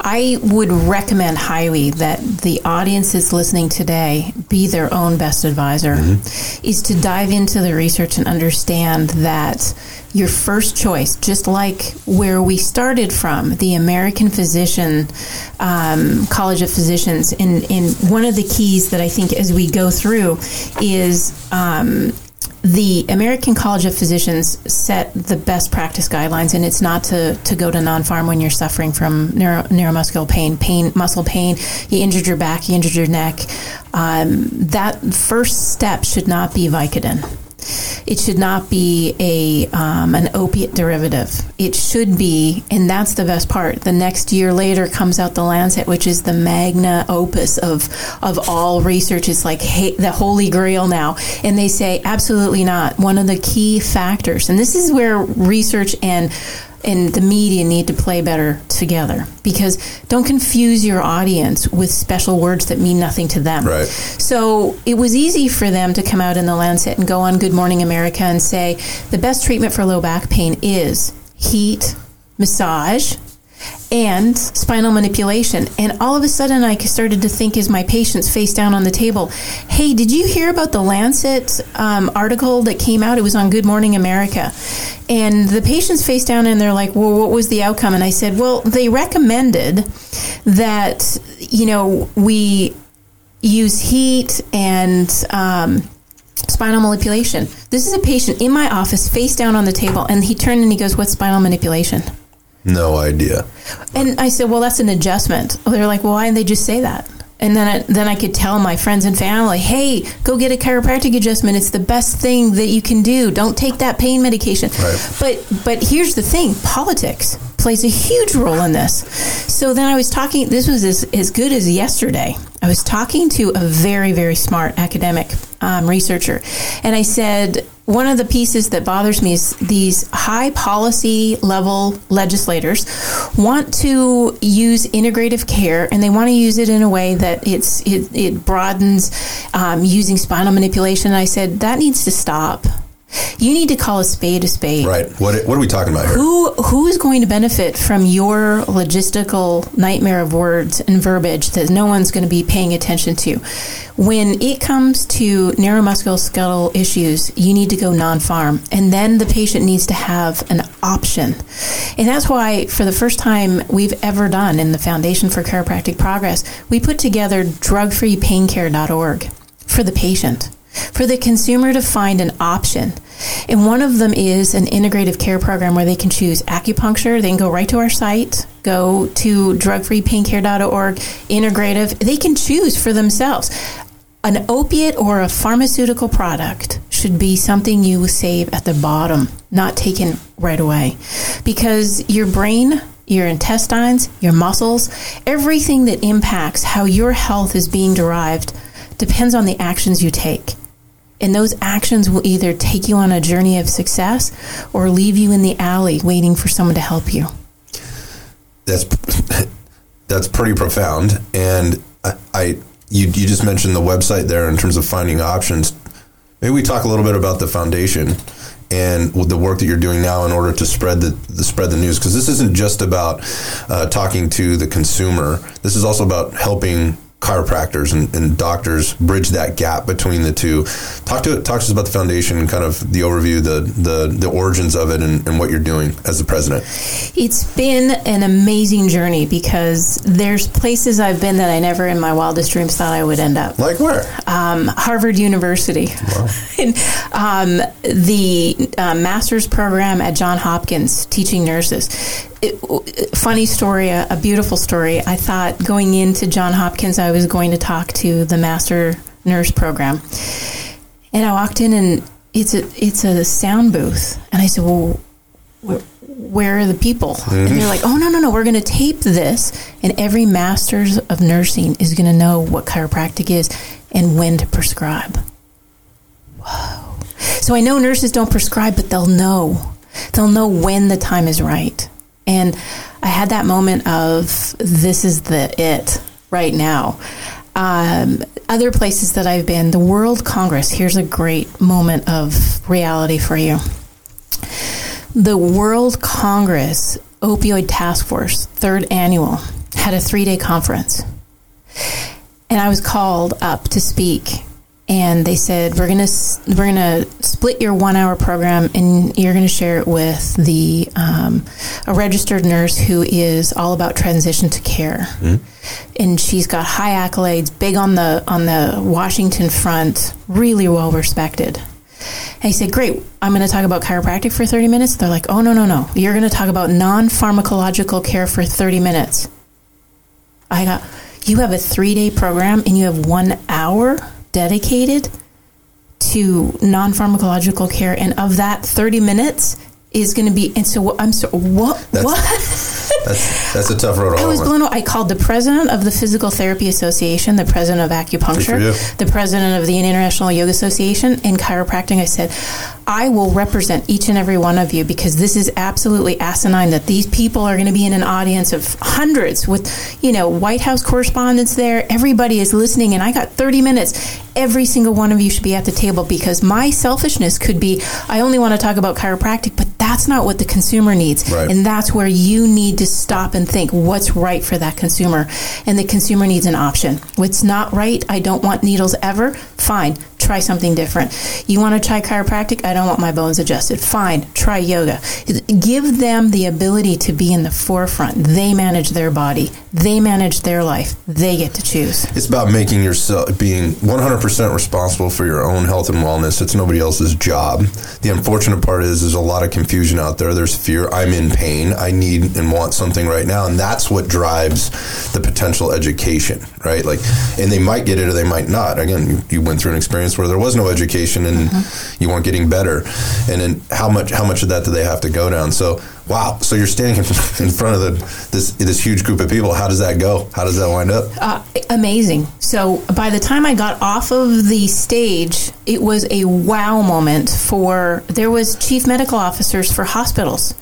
I would recommend highly that the audience that's listening today be their own best advisor, mm-hmm. is to dive into the research and understand that your first choice, just like where we started from, the American Physician um, College of Physicians, and, and one of the keys that I think as we go through is um, the American College of Physicians set the best practice guidelines, and it's not to, to go to non-pharm when you're suffering from neuro, neuromuscular pain, pain, muscle pain. You injured your back, you injured your neck. Um, that first step should not be Vicodin. It should not be a um, an opiate derivative. It should be, and that's the best part. The next year later comes out the Lancet, which is the magna opus of of all research. It's like hey, the holy grail now, and they say absolutely not. One of the key factors, and this is where research and and the media need to play better together because don't confuse your audience with special words that mean nothing to them. Right. So it was easy for them to come out in the Lancet and go on Good Morning America and say the best treatment for low back pain is heat, massage, and spinal manipulation. And all of a sudden, I started to think as my patients face down on the table, hey, did you hear about the Lancet um, article that came out? It was on Good Morning America. And the patients face down and they're like, well, what was the outcome? And I said, well, they recommended that, you know, we use heat and, um, spinal manipulation. This is a patient in my office, face down on the table, and he turned and he goes, What's spinal manipulation? No idea. And I said, well, that's an adjustment. They're like, well, why didn't they just say that? And then I, then I could tell my friends and family, hey, go get a chiropractic adjustment. It's the best thing that you can do. Don't take that pain medication. Right. But but here's the thing: politics plays a huge role in this. So then I was talking. This was as, as good as yesterday. I was talking to a very very smart academic um, researcher, and I said one of the pieces that bothers me is these high policy level legislators want to use integrative care and they want to use it in a way that it's it, it broadens um, using spinal manipulation. I said that needs to stop. You need to call a spade a spade. Right. What, what are we talking about here? Who who is going to benefit from your logistical nightmare of words and verbiage that no one's going to be paying attention to? When it comes to neuromusculoskeletal issues, you need to go non-pharm, and then the patient needs to have an option. And that's why, for the first time we've ever done in the Foundation for Chiropractic Progress, we put together drugfreepaincare.org for the patient for the consumer to find an option. And one of them is an integrative care program where they can choose acupuncture. They can go right to our site, go to drugfreepaincare.org, integrative. They can choose for themselves. An opiate or a pharmaceutical product should be something you save at the bottom, not taken right away. Because your brain, your intestines, your muscles, everything that impacts how your health is being derived depends on the actions you take. And those actions will either take you on a journey of success or leave you in the alley waiting for someone to help you. That's that's pretty profound. And I, I you you just mentioned the website there in terms of finding options. Maybe we talk a little bit about the foundation and with the work that you're doing now in order to spread the, the spread the news because this isn't just about uh, talking to the consumer. This is also about helping chiropractors and, and, doctors bridge that gap between the two. Talk to talk to us about the foundation, kind of the overview, the the, the origins of it, and, and, what you're doing as the president. It's been an amazing journey because there's places I've been that I never in my wildest dreams thought I would end up. Like where? Um, Harvard University. Wow. and, um, the uh, master's program at John Hopkins teaching nurses it, funny story, a, a, beautiful story. I thought going into John Hopkins, I was going to talk to the master nurse program, and I walked in and it's a it's a sound booth, and I said, "Well, where, where are the people?" Mm-hmm. And they're like, "Oh no, no, no, we're going to tape this, and every master's of nursing is going to know what chiropractic is and when to prescribe." Whoa! So I know nurses don't prescribe, but they'll know. They'll know when the time is right. And I had that moment of this is the it right now. Um, other places that I've been, the World Congress, here's a great moment of reality for you. The World Congress Opioid Task Force, third annual, had a three day conference. And I was called up to speak and they said we're gonna we're gonna split your one hour program and you're gonna share it with the um, a registered nurse who is all about transition to care, mm-hmm. and she's got high accolades, big on the on the Washington front, really well respected. And he said, Great, I'm going to talk about chiropractic for 30 minutes. They're like, Oh, no, no, no. You're going to talk about non pharmacological care for 30 minutes. I got, You have a three day program and you have one hour? Dedicated to non pharmacological care, and of that, 30 minutes is going to be. And so I'm so what? That's, what? That's, that's a tough road. I was blown away. I called the president of the Physical Therapy Association, the president of acupuncture, the president of the International Yoga Association, and chiropractic. I said, I will represent each and every one of you because this is absolutely asinine that these people are going to be in an audience of hundreds with, you know, White House correspondents there. Everybody is listening, and I got 30 minutes. Every single one of you should be at the table because my selfishness could be I only want to talk about chiropractic, but that's not what the consumer needs. Right. And that's where you need to stop and think what's right for that consumer. And the consumer needs an option. What's not right, I don't want needles ever, fine try something different. You want to try chiropractic? I don't want my bones adjusted. Fine, try yoga. Give them the ability to be in the forefront. They manage their body, they manage their life. They get to choose. It's about making yourself being 100% responsible for your own health and wellness. It's nobody else's job. The unfortunate part is there's a lot of confusion out there. There's fear. I'm in pain. I need and want something right now, and that's what drives the potential education, right? Like, and they might get it or they might not. Again, you, you went through an experience where there was no education and mm-hmm. you weren't getting better. And then how much how much of that do they have to go down? So wow, so you're standing in front of the, this this huge group of people. How does that go? How does that wind up? Uh, amazing. So by the time I got off of the stage, it was a wow moment for there was chief medical officers for hospitals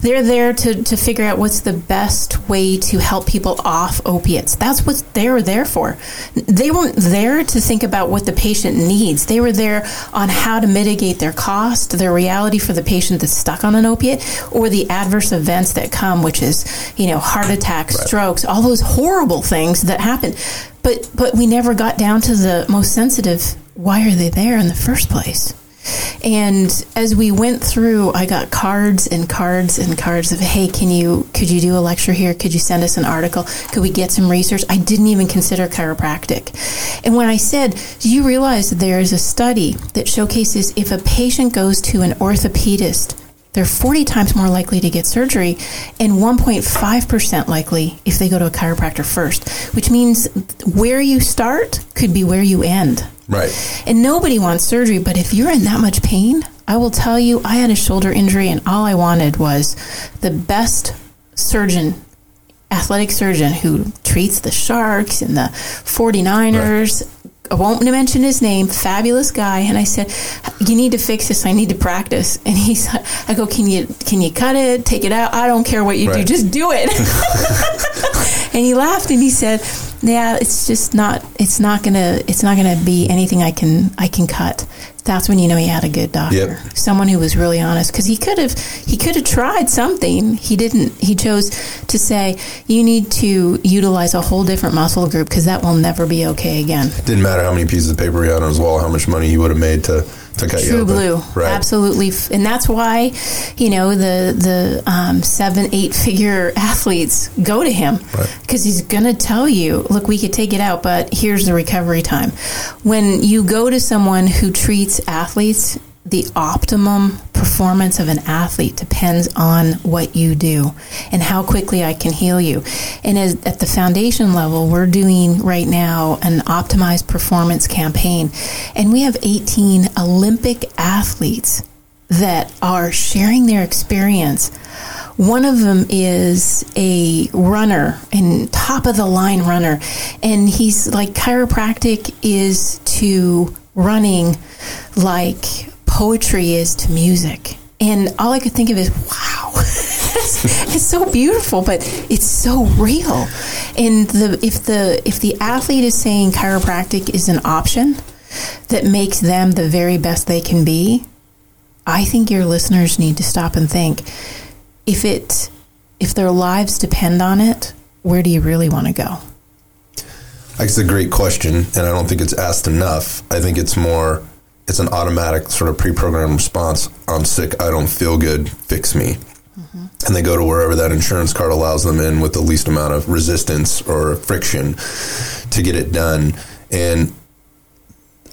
they're there to, to figure out what's the best way to help people off opiates. That's what they were there for. They weren't there to think about what the patient needs. They were there on how to mitigate their cost, their reality for the patient that's stuck on an opiate, or the adverse events that come, which is, you know, heart attacks, right. strokes, all those horrible things that happen. But but we never got down to the most sensitive why are they there in the first place? And as we went through, I got cards and cards and cards of, hey, can you, could you do a lecture here? Could you send us an article? Could we get some research? I didn't even consider chiropractic. And when I said, do you realize that there is a study that showcases if a patient goes to an orthopedist, they're 40 times more likely to get surgery and 1.5% likely if they go to a chiropractor first, which means where you start could be where you end. Right. And nobody wants surgery, but if you're in that much pain, I will tell you, I had a shoulder injury and all I wanted was the best surgeon, athletic surgeon who treats the Sharks and the 49ers. Right. I won't mention his name, fabulous guy. And I said, "You need to fix this. I need to practice." And he's, I go, "Can you can you cut it, take it out? I don't care what you right. do, just do it." and he laughed and he said, yeah, it's just not. It's not gonna. It's not gonna be anything I can. I can cut. That's when you know he had a good doctor. Yep. Someone who was really honest because he could have he could have tried something. He didn't. He chose to say you need to utilize a whole different muscle group because that will never be okay again. It didn't matter how many pieces of paper he had on his wall, how much money he would have made to to cut you True open. blue, Right. absolutely, and that's why you know the the um, seven eight figure athletes go to him Right. because he's going to tell you, look, we could take it out, but here's the recovery time. When you go to someone who treats athletes, the optimum performance of an athlete depends on what you do and how quickly I can heal you. And as, at the foundation level, we're doing right now an optimized performance campaign, and we have 18 Olympic athletes that are sharing their experience. One of them is a runner and top of the line runner. And he's like, chiropractic is to running like poetry is to music. And all I could think of is, wow, it's, so beautiful, but it's so real. And the if the if the athlete is saying chiropractic is an option that makes them the very best they can be, I think your listeners need to stop and think if it if their lives depend on it, where do you really want to go? It's a great question, and I don't think it's asked enough. I think it's more, it's an automatic sort of pre-programmed response. I'm sick. I don't feel good. Fix me. And they go to wherever that insurance card allows them in with the least amount of resistance or friction to get it done. And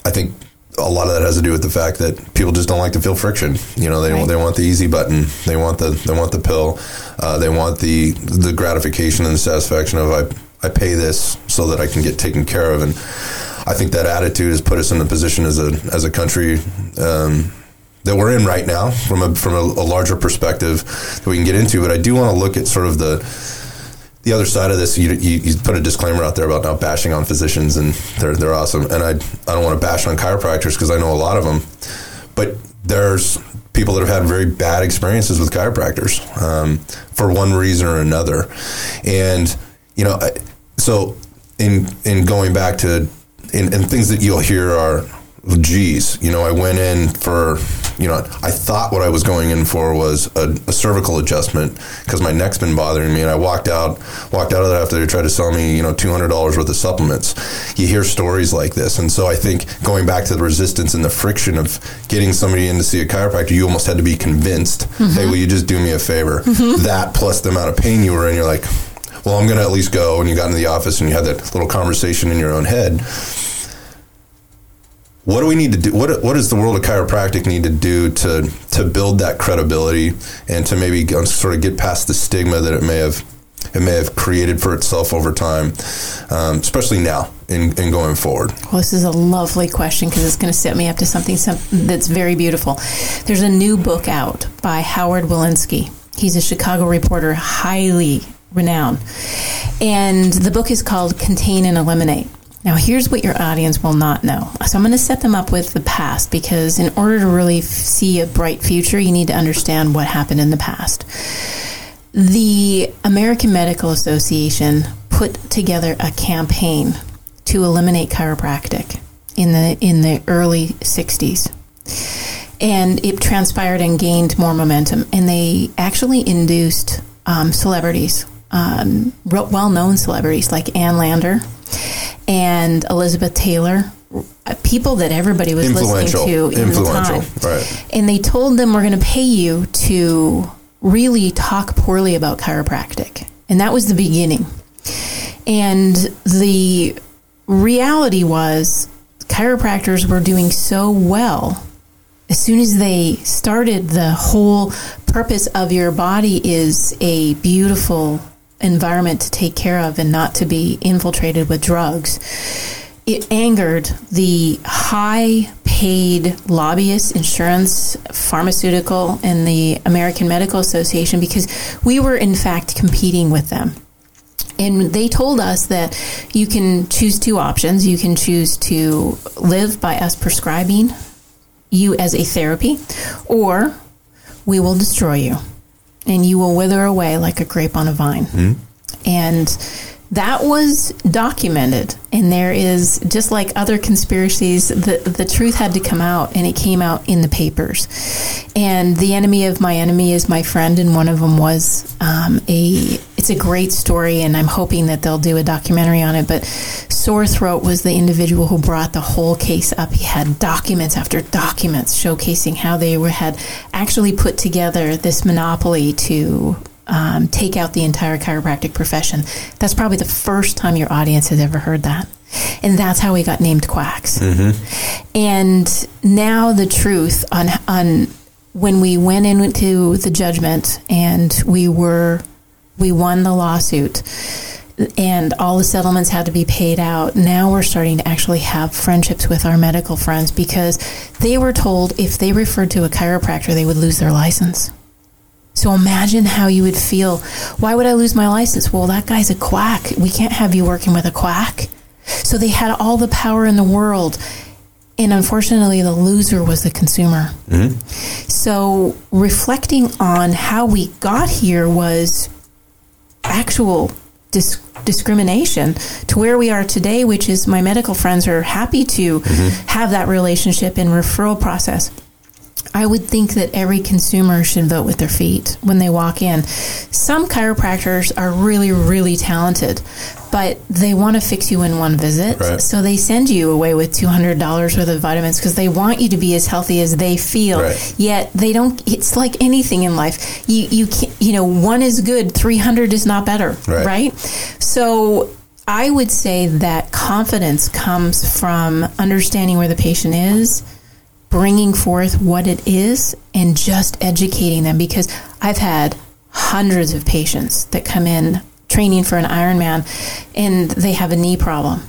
I think a lot of that has to do with the fact that people just don't like to feel friction. You know, they Right. they want the easy button. They want the they want the pill. Uh, they want the the gratification and the satisfaction of I I pay this so that I can get taken care of. And I think that attitude has put us in a position as a as a country. Um, that we're in right now, from a from a, a larger perspective that we can get into, but I do want to look at sort of the the other side of this, you, you, you put a disclaimer out there about not bashing on physicians, and they're they're awesome. And I I don't want to bash on chiropractors because I know a lot of them, but there's people that have had very bad experiences with chiropractors um, for one reason or another, and you know, I, so in in going back to in, and things that you'll hear are geez, you know, I went in for, you know, I thought what I was going in for was a, a cervical adjustment because my neck's been bothering me, and I walked out, walked out of that after they tried to sell me, you know, two hundred dollars worth of supplements. You hear stories like this, and so I think going back to the resistance and the friction of getting somebody in to see a chiropractor, you almost had to be convinced, hey, mm-hmm. will you just do me a favor? Mm-hmm. That plus the amount of pain you were in, you're like. Well, I'm going to at least go. And you got into the office and you had that little conversation in your own head what do we need to do? What what does the world of chiropractic need to do to to build that credibility and to maybe sort of get past the stigma that it may have it may have created for itself over time, um, especially now in going forward. Well, this is a lovely question because it's going to set me up to something, something that's very beautiful. There's a new book out by Howard Wolinsky. He's a Chicago reporter, highly renowned. And the book is called Contain and Eliminate. Now, here's what your audience will not know. So, I'm going to set them up with the past because, in order to really f- see a bright future, you need to understand what happened in the past. The American Medical Association put together a campaign to eliminate chiropractic in the in the early 60s. And it transpired and gained more momentum. And they actually induced um, celebrities, um, well known celebrities like Ann Lander and Elizabeth Taylor, uh, people that everybody was listening to in the influential, time. Right? and they told them we're going to pay you to really talk poorly about chiropractic. And that was the beginning. And the reality was chiropractors were doing so well. As soon as they started the whole purpose of your body is a beautiful environment to take care of and not to be infiltrated with drugs it angered the high paid lobbyists, insurance, pharmaceutical, and the American Medical Association because we were, in fact, competing with them. And they told us that you can choose two options. You can choose to live by us prescribing you as a therapy, or we will destroy you and you will wither away like a grape on a vine. And that was documented. And there is just like other conspiracies the the truth had to come out and it came out in the papers. And the enemy of my enemy is my friend and one of them was um, a it's a great story and i'm hoping that they'll do a documentary on it but sore throat was the individual who brought the whole case up he had documents after documents showcasing how they were had actually put together this monopoly to um, take out the entire chiropractic profession. That's probably the first time your audience has ever heard that. And that's how we got named quacks. Mm-hmm. And now the truth on on when we went into the judgment and we were we won the lawsuit and all the settlements had to be paid out. Now we're starting to actually have friendships with our medical friends because they were told if they referred to a chiropractor, they would lose their license. So imagine how you would feel. Why would I lose my license? Well, that guy's a quack. We can't have you working with a quack. So they had all the power in the world. And unfortunately, the loser was the consumer. Mm-hmm. So reflecting on how we got here was actual dis- discrimination to where we are today, which is my medical friends are happy to mm-hmm. have that relationship and referral process. I would think that every consumer should vote with their feet when they walk in. Some chiropractors are really, really talented, but they want to fix you in one visit. Right. So they send you away with $200 worth of vitamins because they want you to be as healthy as they feel. Right. Yet they don't, it's like anything in life. You, you can't, you know, one is good, 300 is not better, right? right? So I would say that confidence comes from understanding where the patient is bringing forth what it is and just educating them because I've had hundreds of patients that come in training for an Ironman and they have a knee problem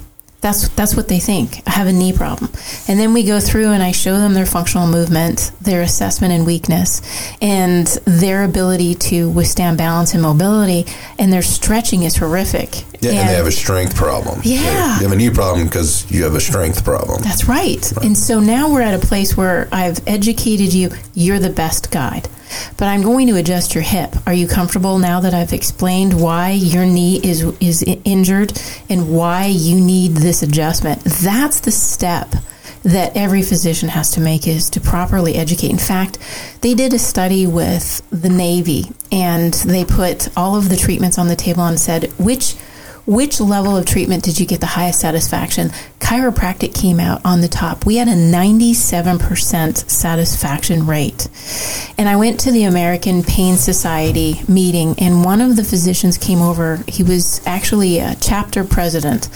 that's that's what they think. I have a knee problem. And then we go through and I show them their functional movement, their assessment and weakness, and their ability to withstand balance and mobility, and their stretching is horrific. Yeah, and, and they have a strength problem. Yeah. You have a knee problem because you have a strength problem. That's right. right. And so now we're at a place where I've educated you, you're the best guide but I'm going to adjust your hip. Are you comfortable now that I've explained why your knee is is injured and why you need this adjustment? That's the step that every physician has to make is to properly educate. In fact, they did a study with the Navy and they put all of the treatments on the table and said which which level of treatment did you get the highest satisfaction? Chiropractic came out on the top. We had a 97% satisfaction rate. And I went to the American Pain Society meeting, and one of the physicians came over. He was actually a chapter president.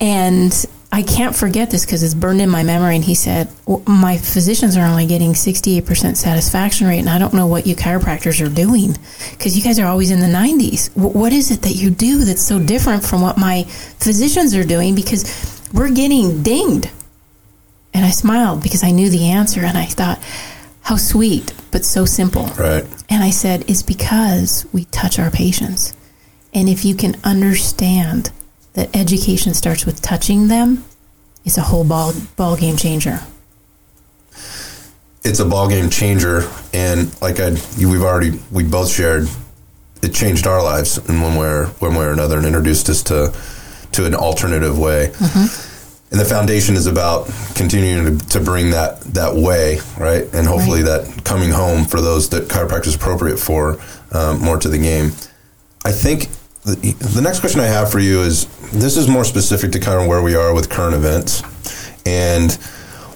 And I can't forget this because it's burned in my memory. And he said, well, My physicians are only getting 68% satisfaction rate, and I don't know what you chiropractors are doing because you guys are always in the 90s. W- what is it that you do that's so different from what my physicians are doing? Because we're getting dinged. And I smiled because I knew the answer, and I thought, How sweet, but so simple. Right. And I said, It's because we touch our patients. And if you can understand that education starts with touching them is a whole ball ball game changer. It's a ball game changer, and like I, we've already we both shared, it changed our lives in one way or one way or another, and introduced us to to an alternative way. Mm-hmm. And the foundation is about continuing to, to, bring that that way, right, and hopefully right. that coming home for those that chiropractic is appropriate for um, more to the game. I think the, next question I have for you is this is more specific to kind of where we are with current events and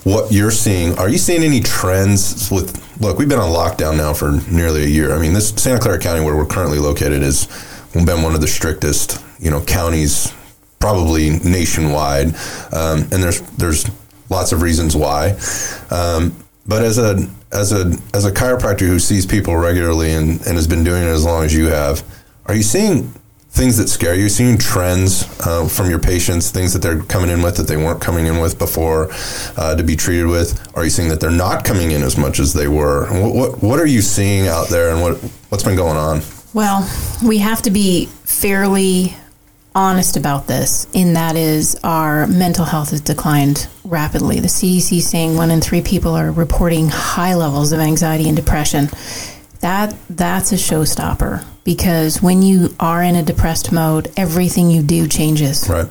what you're seeing. Are you seeing any trends with look, we've been on lockdown now for nearly a year. I mean, this Santa Clara County where we're currently located has been one of the strictest, you know, counties probably nationwide. Um, and there's there's lots of reasons why. Um, but as a as a as a chiropractor who sees people regularly and, and has been doing it as long as you have, are you seeing things that scare you, seeing trends uh, from your patients, things that they're coming in with that they weren't coming in with before uh, to be treated with? Are you seeing that they're not coming in as much as they were? What, what, what are you seeing out there and what, what's been going on? Well, we have to be fairly honest about this, in that is our mental health has declined rapidly. The CDC saying one in three people are reporting high levels of anxiety and depression. That that's a showstopper because when you are in a depressed mode, everything you do changes. Right.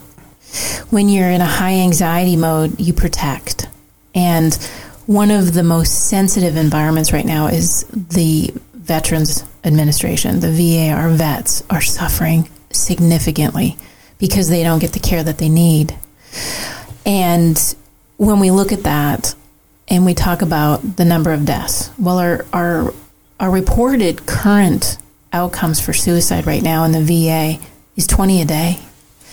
When you're in a high anxiety mode, you protect. And one of the most sensitive environments right now is the Veterans Administration. The VA, our vets, are suffering significantly because they don't get the care that they need. And when we look at that and we talk about the number of deaths, well, our, our, our reported current outcomes for suicide right now in the VA is 20 a day.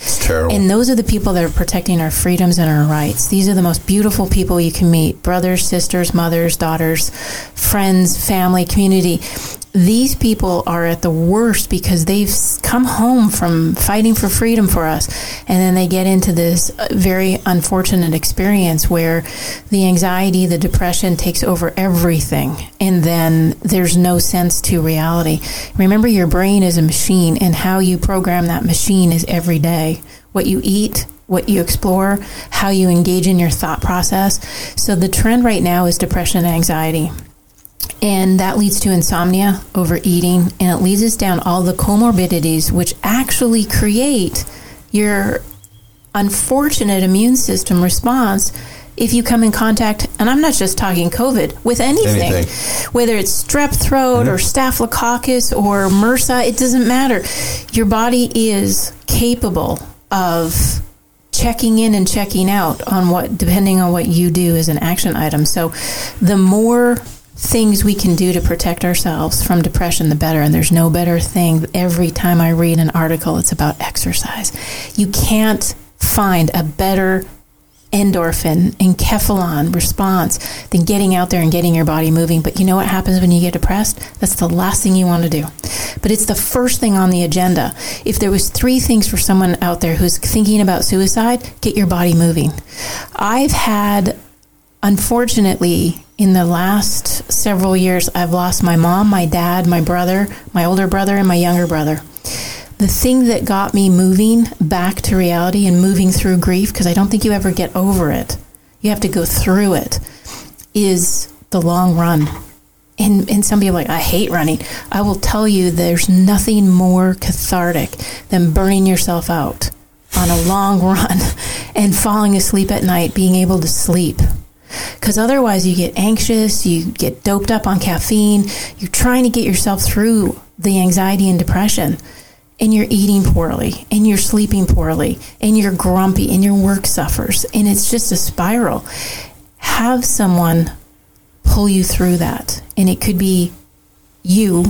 It's terrible. And those are the people that are protecting our freedoms and our rights. These are the most beautiful people you can meet brothers, sisters, mothers, daughters, friends, family, community these people are at the worst because they've come home from fighting for freedom for us. And then they get into this uh, very unfortunate experience where the anxiety the depression takes over everything. And then there's no sense to reality. Remember your brain is a machine and how you program that machine is every day. What you eat what you explore how you engage in your thought process. So the trend right now is depression and anxiety and that leads to insomnia, overeating, and it leads us down all the comorbidities which actually create your unfortunate immune system response if you come in contact, and I'm not just talking COVID, with anything, anything. whether it's strep throat mm-hmm. or staphylococcus or MRSA, it doesn't matter. Your body is capable of checking in and checking out on what, depending on what you do as an action item. So the more things we can do to protect ourselves from depression, the better. And there's no better thing. Every time I read an article, it's about exercise. You can't find a better endorphin and enkephalin response than getting out there and getting your body moving. But you know what happens when you get depressed? That's the last thing you want to do. But it's the first thing on the agenda. If there was three things for someone out there who's thinking about suicide, get your body moving. I've had unfortunately in the last several years, I've lost my mom, my dad, my brother, my older brother, and my younger brother. The thing that got me moving back to reality and moving through grief, because I don't think you ever get over it, you have to go through it, is the long run. And, and some people like, I hate running. I will tell you, there's nothing more cathartic than burning yourself out on a long run and falling asleep at night, being able to sleep because otherwise you get anxious, you get doped up on caffeine, you're trying to get yourself through the anxiety and depression, and you're eating poorly, and you're sleeping poorly, and you're grumpy, and your work suffers, and it's just a spiral. Have someone pull you through that, and it could be you,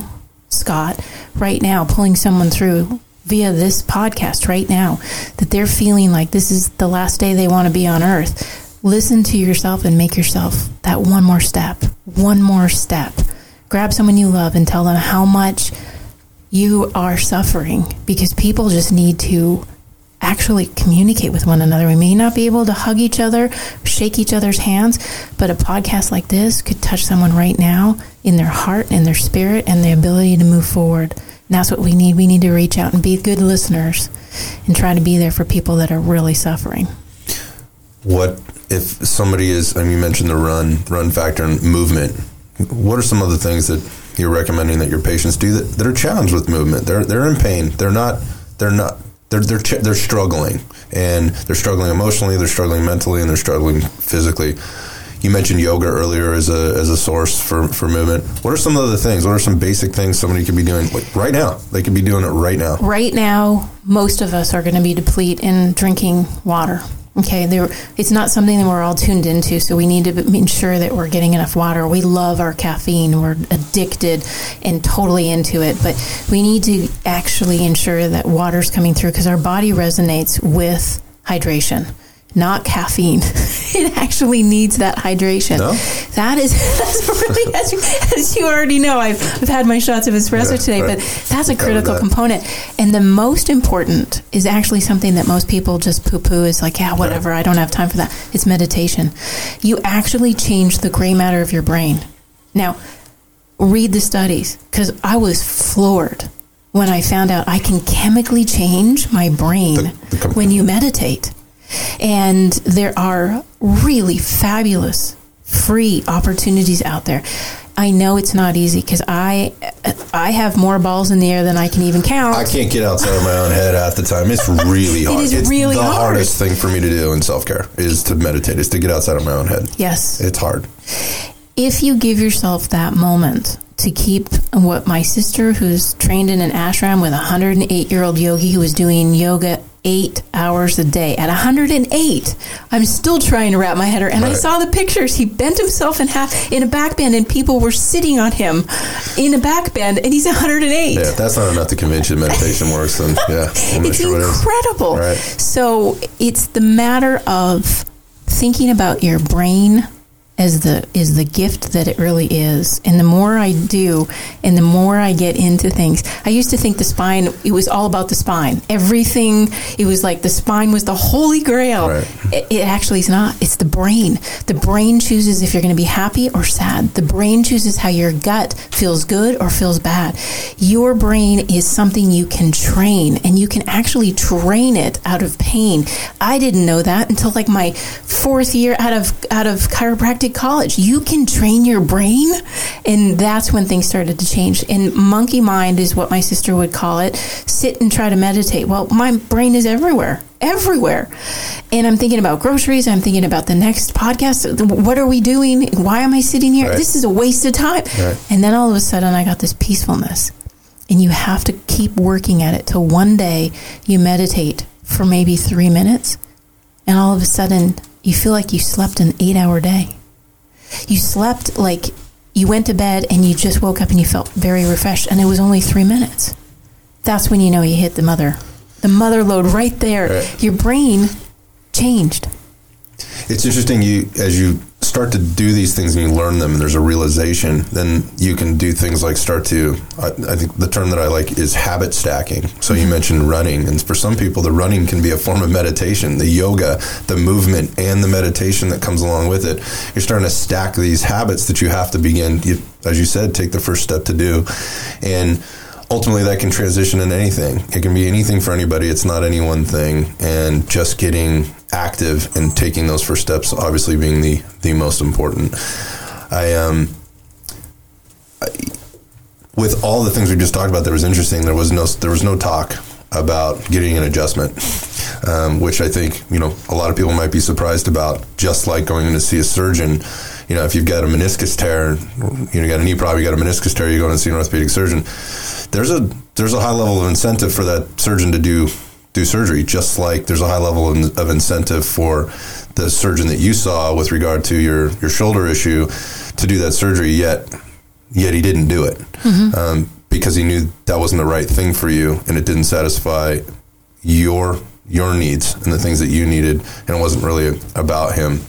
Scott, right now, pulling someone through via this podcast right now that they're feeling like this is the last day they want to be on earth listen to yourself and make yourself that one more step, one more step. Grab someone you love and tell them how much you are suffering because people just need to actually communicate with one another. We may not be able to hug each other, shake each other's hands, but a podcast like this could touch someone right now in their heart and their spirit and the ability to move forward. And that's what we need. We need to reach out and be good listeners and try to be there for people that are really suffering. What if somebody is, I mean, you mentioned the run, run factor and movement. What are some of the things that you're recommending that your patients do that, that are challenged with movement? They're they're in pain. They're not. They're not. They're they're they're struggling, and they're struggling emotionally. They're struggling mentally, and they're struggling physically. You mentioned yoga earlier as a as a source for, for movement. What are some of the things? What are some basic things somebody could be doing like right now? They could be doing it right now. Right now, most of us are going to be depleted in drinking water. Okay, there, it's not something that we're all tuned into, so we need to ensure that we're getting enough water. We love our caffeine, we're addicted and totally into it, but we need to actually ensure that water's coming through because our body resonates with hydration not caffeine. it actually needs that hydration. No? That is that's really as you, as you, already know. I've, I've had my shots of espresso yeah, today, right. but that's a critical that. component. And the most important is actually something that most people just poo poo is like, yeah, whatever. Right. I don't have time for that. It's meditation. You actually change the gray matter of your brain. Now, read the studies because I was floored when I found out I can chemically change my brain the, the when you meditate. And there are really fabulous free opportunities out there. I know it's not easy because I I have more balls in the air than I can even count. I can't get outside of my own head half the time. It's really hard. is it's really the hard. hardest thing for me to do in self care is to meditate, is to get outside of my own head. yes. It's hard. if you give yourself that moment to keep what my sister, who's trained in an ashram with a 108 year old yogi who was doing yoga eight hours a day at 108, I'm still trying to wrap my head around. And I saw the pictures. He bent himself in half in a back bend, and people were sitting on him in a back bend, and he's 108. Yeah, that's not enough to convince you meditation works, then yeah, it's sure incredible. Right. So it's the matter of thinking about your brain as the is the gift that it really is. And the more I do, and the more I get into things, I used to think the spine it was all about the spine. Everything it was like the spine was the holy grail. Right. It, it actually is not. It's the brain. The brain chooses if you're going to be happy or sad. The brain chooses how your gut feels good or feels bad. Your brain is something you can train, and you can actually train it out of pain. I didn't know that until like my fourth year out of out of chiropractic college. You can train your brain, and that's when things started to change. And monkey mind is what my sister would call it. Sit and try to meditate. Well, my brain is everywhere everywhere. And I'm thinking about groceries. I'm thinking about the next podcast. What are we doing? Why am I sitting here? Right. This is a waste of time. Right. And then all of a sudden, I got this peacefulness. And you have to keep working at it till one day you meditate for maybe three minutes. And all of a sudden, you feel like you slept an eight hour day. You slept like you went to bed and you just woke up and you felt very refreshed. And it was only three minutes. That's when you know you hit the mother. The mother lode right there. Right. Your brain changed. It's interesting. You as you start to do these things and you learn them, and there's a realization, then you can do things like start to. I, I think the term that I like is habit stacking. So you mm-hmm. mentioned running, and for some people, the running can be a form of meditation. The yoga, the movement, and the meditation that comes along with it. You're starting to stack these habits that you have to begin. You, as you said, take the first step to do, and ultimately that can transition into anything. It can be anything for anybody. It's not any one thing. And just getting active and taking those first steps, obviously being the the most important. I um. I, with all the things we just talked about, that was interesting. There was no there was no talk about getting an adjustment, um, which I think you know a lot of people might be surprised about. Just like going in to see a surgeon, you know, if you've got a meniscus tear, you know, you got a knee problem, you got a meniscus tear, you go in and see an orthopedic surgeon. There's a there's a high level of incentive for that surgeon to do do surgery, just like there's a high level of, of incentive for the surgeon that you saw with regard to your your shoulder issue to do that surgery. Yet yet he didn't do it. Um, because he knew that wasn't the right thing for you and it didn't satisfy your your needs and the things that you needed and it wasn't really about him.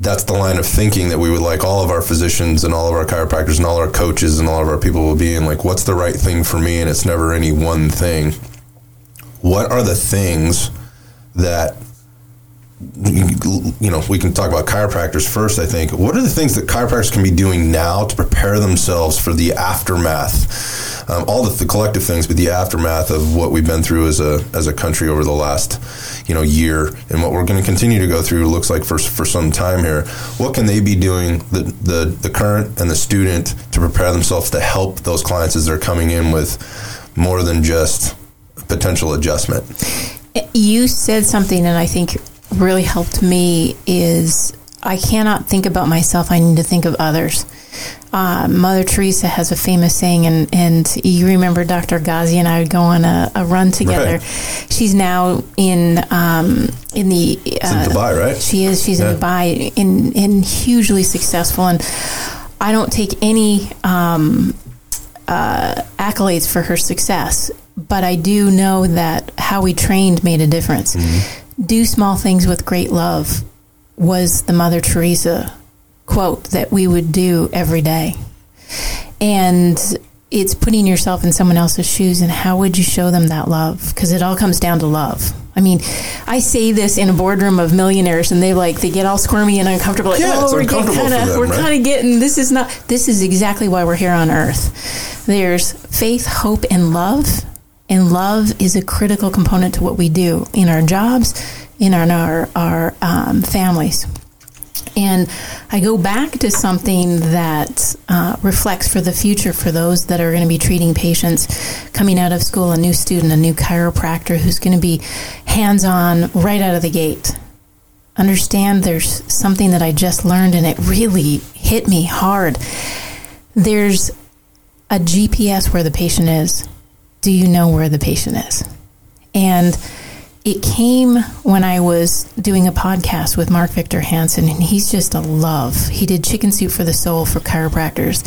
That's the line of thinking that we would like all of our physicians and all of our chiropractors and all our coaches and all of our people will be in like what's the right thing for me? And it's never any one thing what are the things that you know, we can talk about chiropractors first. I think. What are the things that chiropractors can be doing now to prepare themselves for the aftermath? Um, all the, the collective things, but the aftermath of what we've been through as a as a country over the last, you know, year, and what we're going to continue to go through. Looks like for for some time here. What can they be doing, the the the current and the student, to prepare themselves to help those clients as they're coming in with more than just potential adjustment? You said something, and I think really helped me is I cannot think about myself. I need to think of others. Uh, Mother Teresa has a famous saying, and, and you remember Dr. Ghazi and I would go on a, a run together. Right. She's now in um, in the It's in Dubai, right? She is. She's Yeah. in Dubai, in in hugely successful, and I don't take any um, uh, accolades for her success, but I do know that how we trained made a difference. Do small things with great love was the Mother Teresa quote that we would do every day, and it's putting yourself in someone else's shoes and how would you show them that love? Because it all comes down to love. I mean i say this in a boardroom of millionaires and they like they get all squirmy and uncomfortable like Yeah, oh we're kind of we're right? kind of getting this is not this is exactly why we're here on earth. There's faith hope and love and love is a critical component to what we do in our jobs in our our, our um, families And I go back to something that uh, reflects for the future for those that are going to be treating patients coming out of school, a new student, a new chiropractor who's going to be hands on right out of the gate. Understand there's something that I just learned and it really hit me hard. There's a GPS where the patient is. Do you know where the patient is? And it came when I was doing a podcast with Mark Victor Hansen, and he's just a love. He did Chicken Soup for the Soul for chiropractors,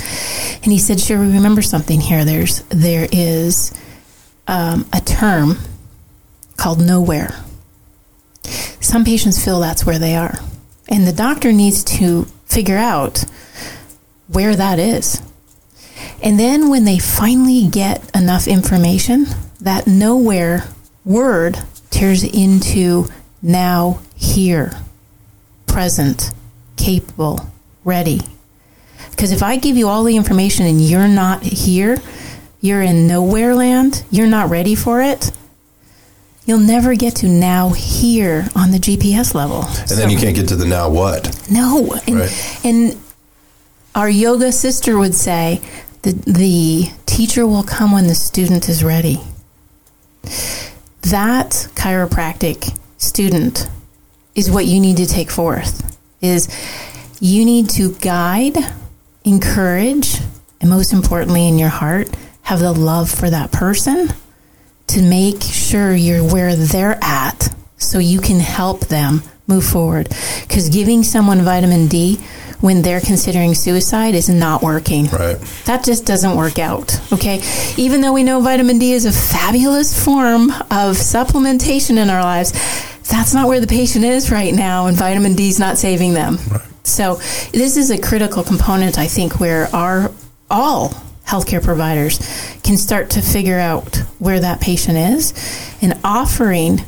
and he said, "Sure, remember something here. There's there is um, a term called nowhere. Some patients feel that's where they are, and the doctor needs to figure out where that is. And then when they finally get enough information, that nowhere word tears into now, here, present, capable, ready. Because if I give you all the information and you're not here, you're in nowhere land, you're not ready for it, you'll never get to now here on the GPS level. And so, then you can't get to the now what? No. And, right. and our yoga sister would say the, the teacher will come when the student is ready. That chiropractic student is what you need to take forth is you need to guide encourage and most importantly in your heart have the love for that person to make sure you're where they're at so you can help them move forward. Because giving someone vitamin d when they're considering suicide is not working. Right. That just doesn't work out. Okay. Even though we know vitamin D is a fabulous form of supplementation in our lives, that's not where the patient is right now, and vitamin D is not saving them. Right. So this is a critical component, I think, where our all healthcare providers can start to figure out where that patient is and offering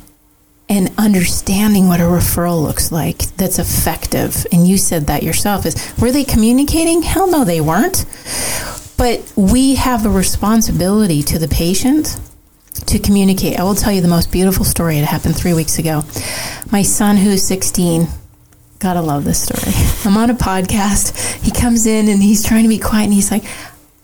and understanding what a referral looks like that's effective. And you said that yourself is were they communicating? Hell no, they weren't. But we have a responsibility to the patient to communicate. I will tell you the most beautiful story. It happened three weeks ago. My son, who's 16, gotta love this story. I'm on a podcast. He comes in and he's trying to be quiet and he's like,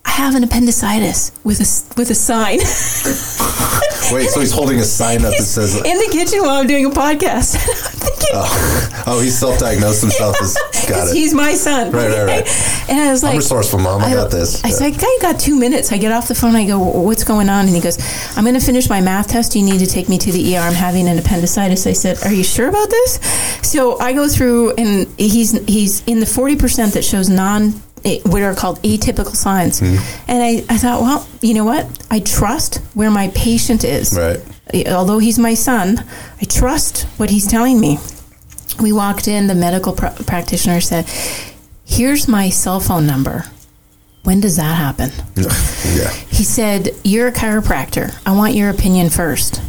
I have an appendicitis with a with a sign. Wait, so he's holding a sign up that says in the kitchen while I'm doing a podcast. oh. oh, he's self-diagnosed himself as got it. He's my son. Right, right, right. And I was like, I'm resourceful, mom. I, I got this. I yeah. said, I got two minutes. I get off the phone. I go, what's going on? And he goes, I'm going to finish my math test. You need to take me to the ER. I'm having an appendicitis. I said, Are you sure about this? So I go through, and he's he's in the 40 percent that shows non what are called atypical signs. Mm-hmm. And I, I thought, well, you know what? I trust where my patient is. Right. Although he's my son, I trust what he's telling me. We walked in, the medical pr- practitioner said, Here's my cell phone number. When does that happen? yeah. He said, You're a chiropractor. I want your opinion first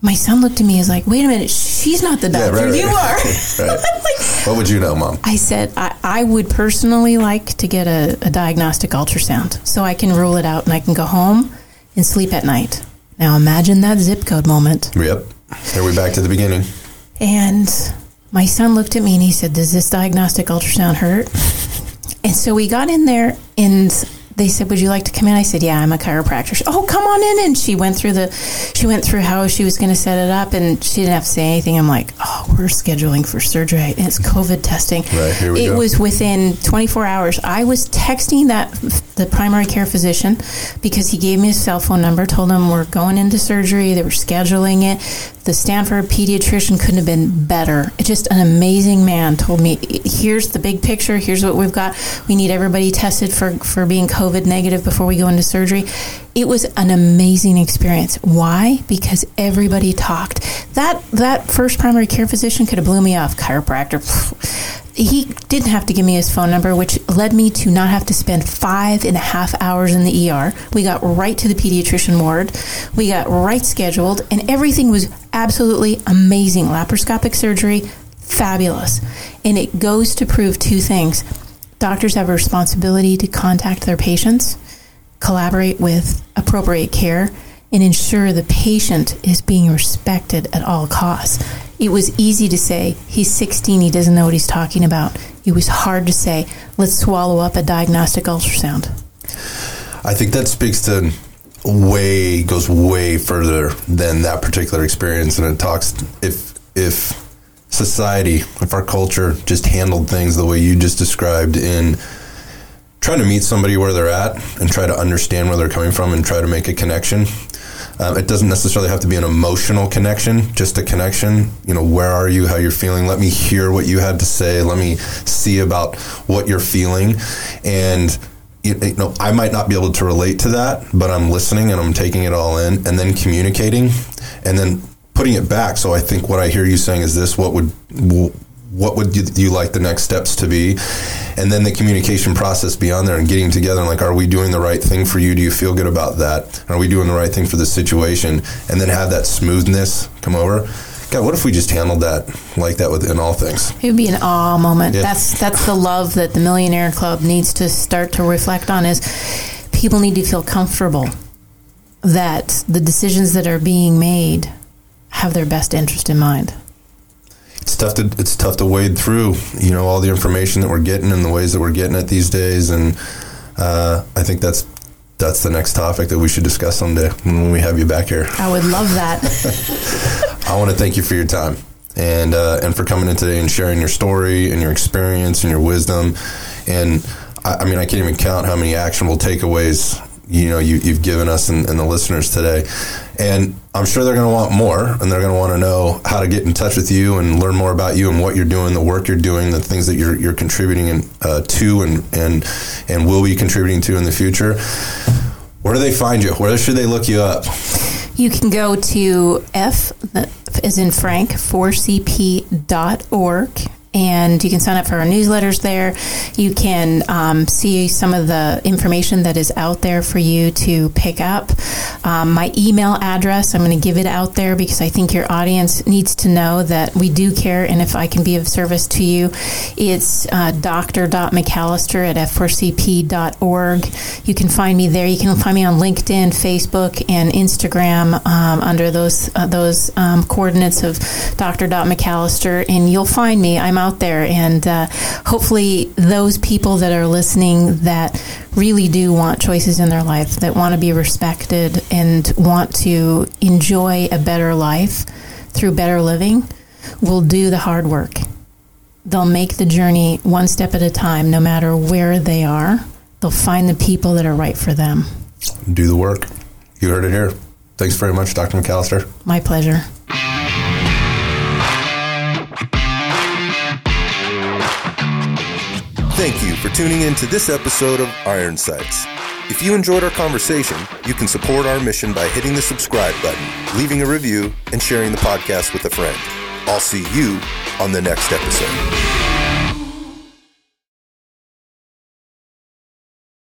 my son looked at me as like, wait a minute, she's not the doctor, yeah, right, right, you are. right. what would you know, mom? I said, I, I would personally like to get a, a, diagnostic ultrasound so I can rule it out and I can go home and sleep at night. Now imagine that zip code moment. Yep. Here we back to the beginning. And my son looked at me and he said, Does this diagnostic ultrasound hurt? and so we got in there and they said, "Would you like to come in?" I said, "Yeah, I'm a chiropractor." She, oh, come on in, and she went through the, she went through how she was going to set it up, and she didn't have to say anything. I'm like, "Oh, we're scheduling for surgery, and it's COVID testing." Right here we it go. was within 24 hours. I was texting that the primary care physician because he gave me his cell phone number, told him we're going into surgery. They were scheduling it. The Stanford pediatrician couldn't have been better. Just an amazing man told me, "Here's the big picture. Here's what we've got. We need everybody tested for for being COVID." COVID negative before we go into surgery. It was an amazing experience. Why? Because everybody talked. That that first primary care physician could have blew me off. Chiropractor. He didn't have to give me his phone number, which led me to not have to spend five and a half hours in the ER. We got right to the pediatrician ward. We got right scheduled, and everything was absolutely amazing. Laparoscopic surgery, fabulous. And it goes to prove two things Doctors have a responsibility to contact their patients, collaborate with appropriate care, and ensure the patient is being respected at all costs. It was easy to say, he's 16, he doesn't know what he's talking about. It was hard to say, let's swallow up a diagnostic ultrasound. I think that speaks to way goes way further than that particular experience, and it talks if if society, if our culture just handled things the way you just described in trying to meet somebody where they're at and try to understand where they're coming from and try to make a connection. Um, it doesn't necessarily have to be an emotional connection, just a connection. You know, where are you? How you're feeling? Let me hear what you had to say. Let me see about what you're feeling. And, you know, I might not be able to relate to that, but I'm listening and I'm taking it all in and then communicating and then putting it back. So I think what I hear you saying is this: what would what would you, you, like the next steps to be? And then the communication process beyond there and getting together and like are we doing the right thing for you? Do you feel good about that? Are we doing the right thing for the situation? And then have that smoothness come over. God what if we just handled that like that within all things? It would be an awe moment. Yeah. that's that's the love that the millionaire club needs to start to reflect on is people need to feel comfortable that the decisions that are being made have their best interest in mind it's tough to it's tough to wade through you know all the information that we're getting and the ways that we're getting it these days and uh, I think that's that's the next topic that we should discuss someday when we have you back here. I would love that. I want to thank you for your time and uh, and for coming in today and sharing your story and your experience and your wisdom and I, I mean I can't even count how many actionable takeaways you know you, have given us and, and, the listeners today and i'm sure they're going to want more and they're going to want to know how to get in touch with you and learn more about you and what you're doing the work you're doing the things that you're, you're contributing in, uh, to and, and and will be contributing to in the future. Where do they find you? Where should they look you up? You can go to f as in frank 4cp.org and you can sign up for our newsletters there. You can um, see some of the information that is out there for you to pick up. Um, my email address, I'm going to give it out there because I think your audience needs to know that we do care, and if I can be of service to you, it's uh, dr.mcallister at f4cp.org. You can find me there. You can find me on LinkedIn, Facebook, and Instagram um, under those uh, those um, coordinates of dr.mcallister, and you'll find me. I'm out there, and uh, hopefully, those people that are listening that really do want choices in their life, that want to be respected, and want to enjoy a better life through better living, will do the hard work. They'll make the journey one step at a time, no matter where they are. They'll find the people that are right for them. Do the work. You heard it here. Thanks very much, Dr. McAllister. My pleasure. Thank you for tuning in to this episode of Iron Sights. If you enjoyed our conversation, you can support our mission by hitting the subscribe button, leaving a review, and sharing the podcast with a friend. I'll see you on the next episode.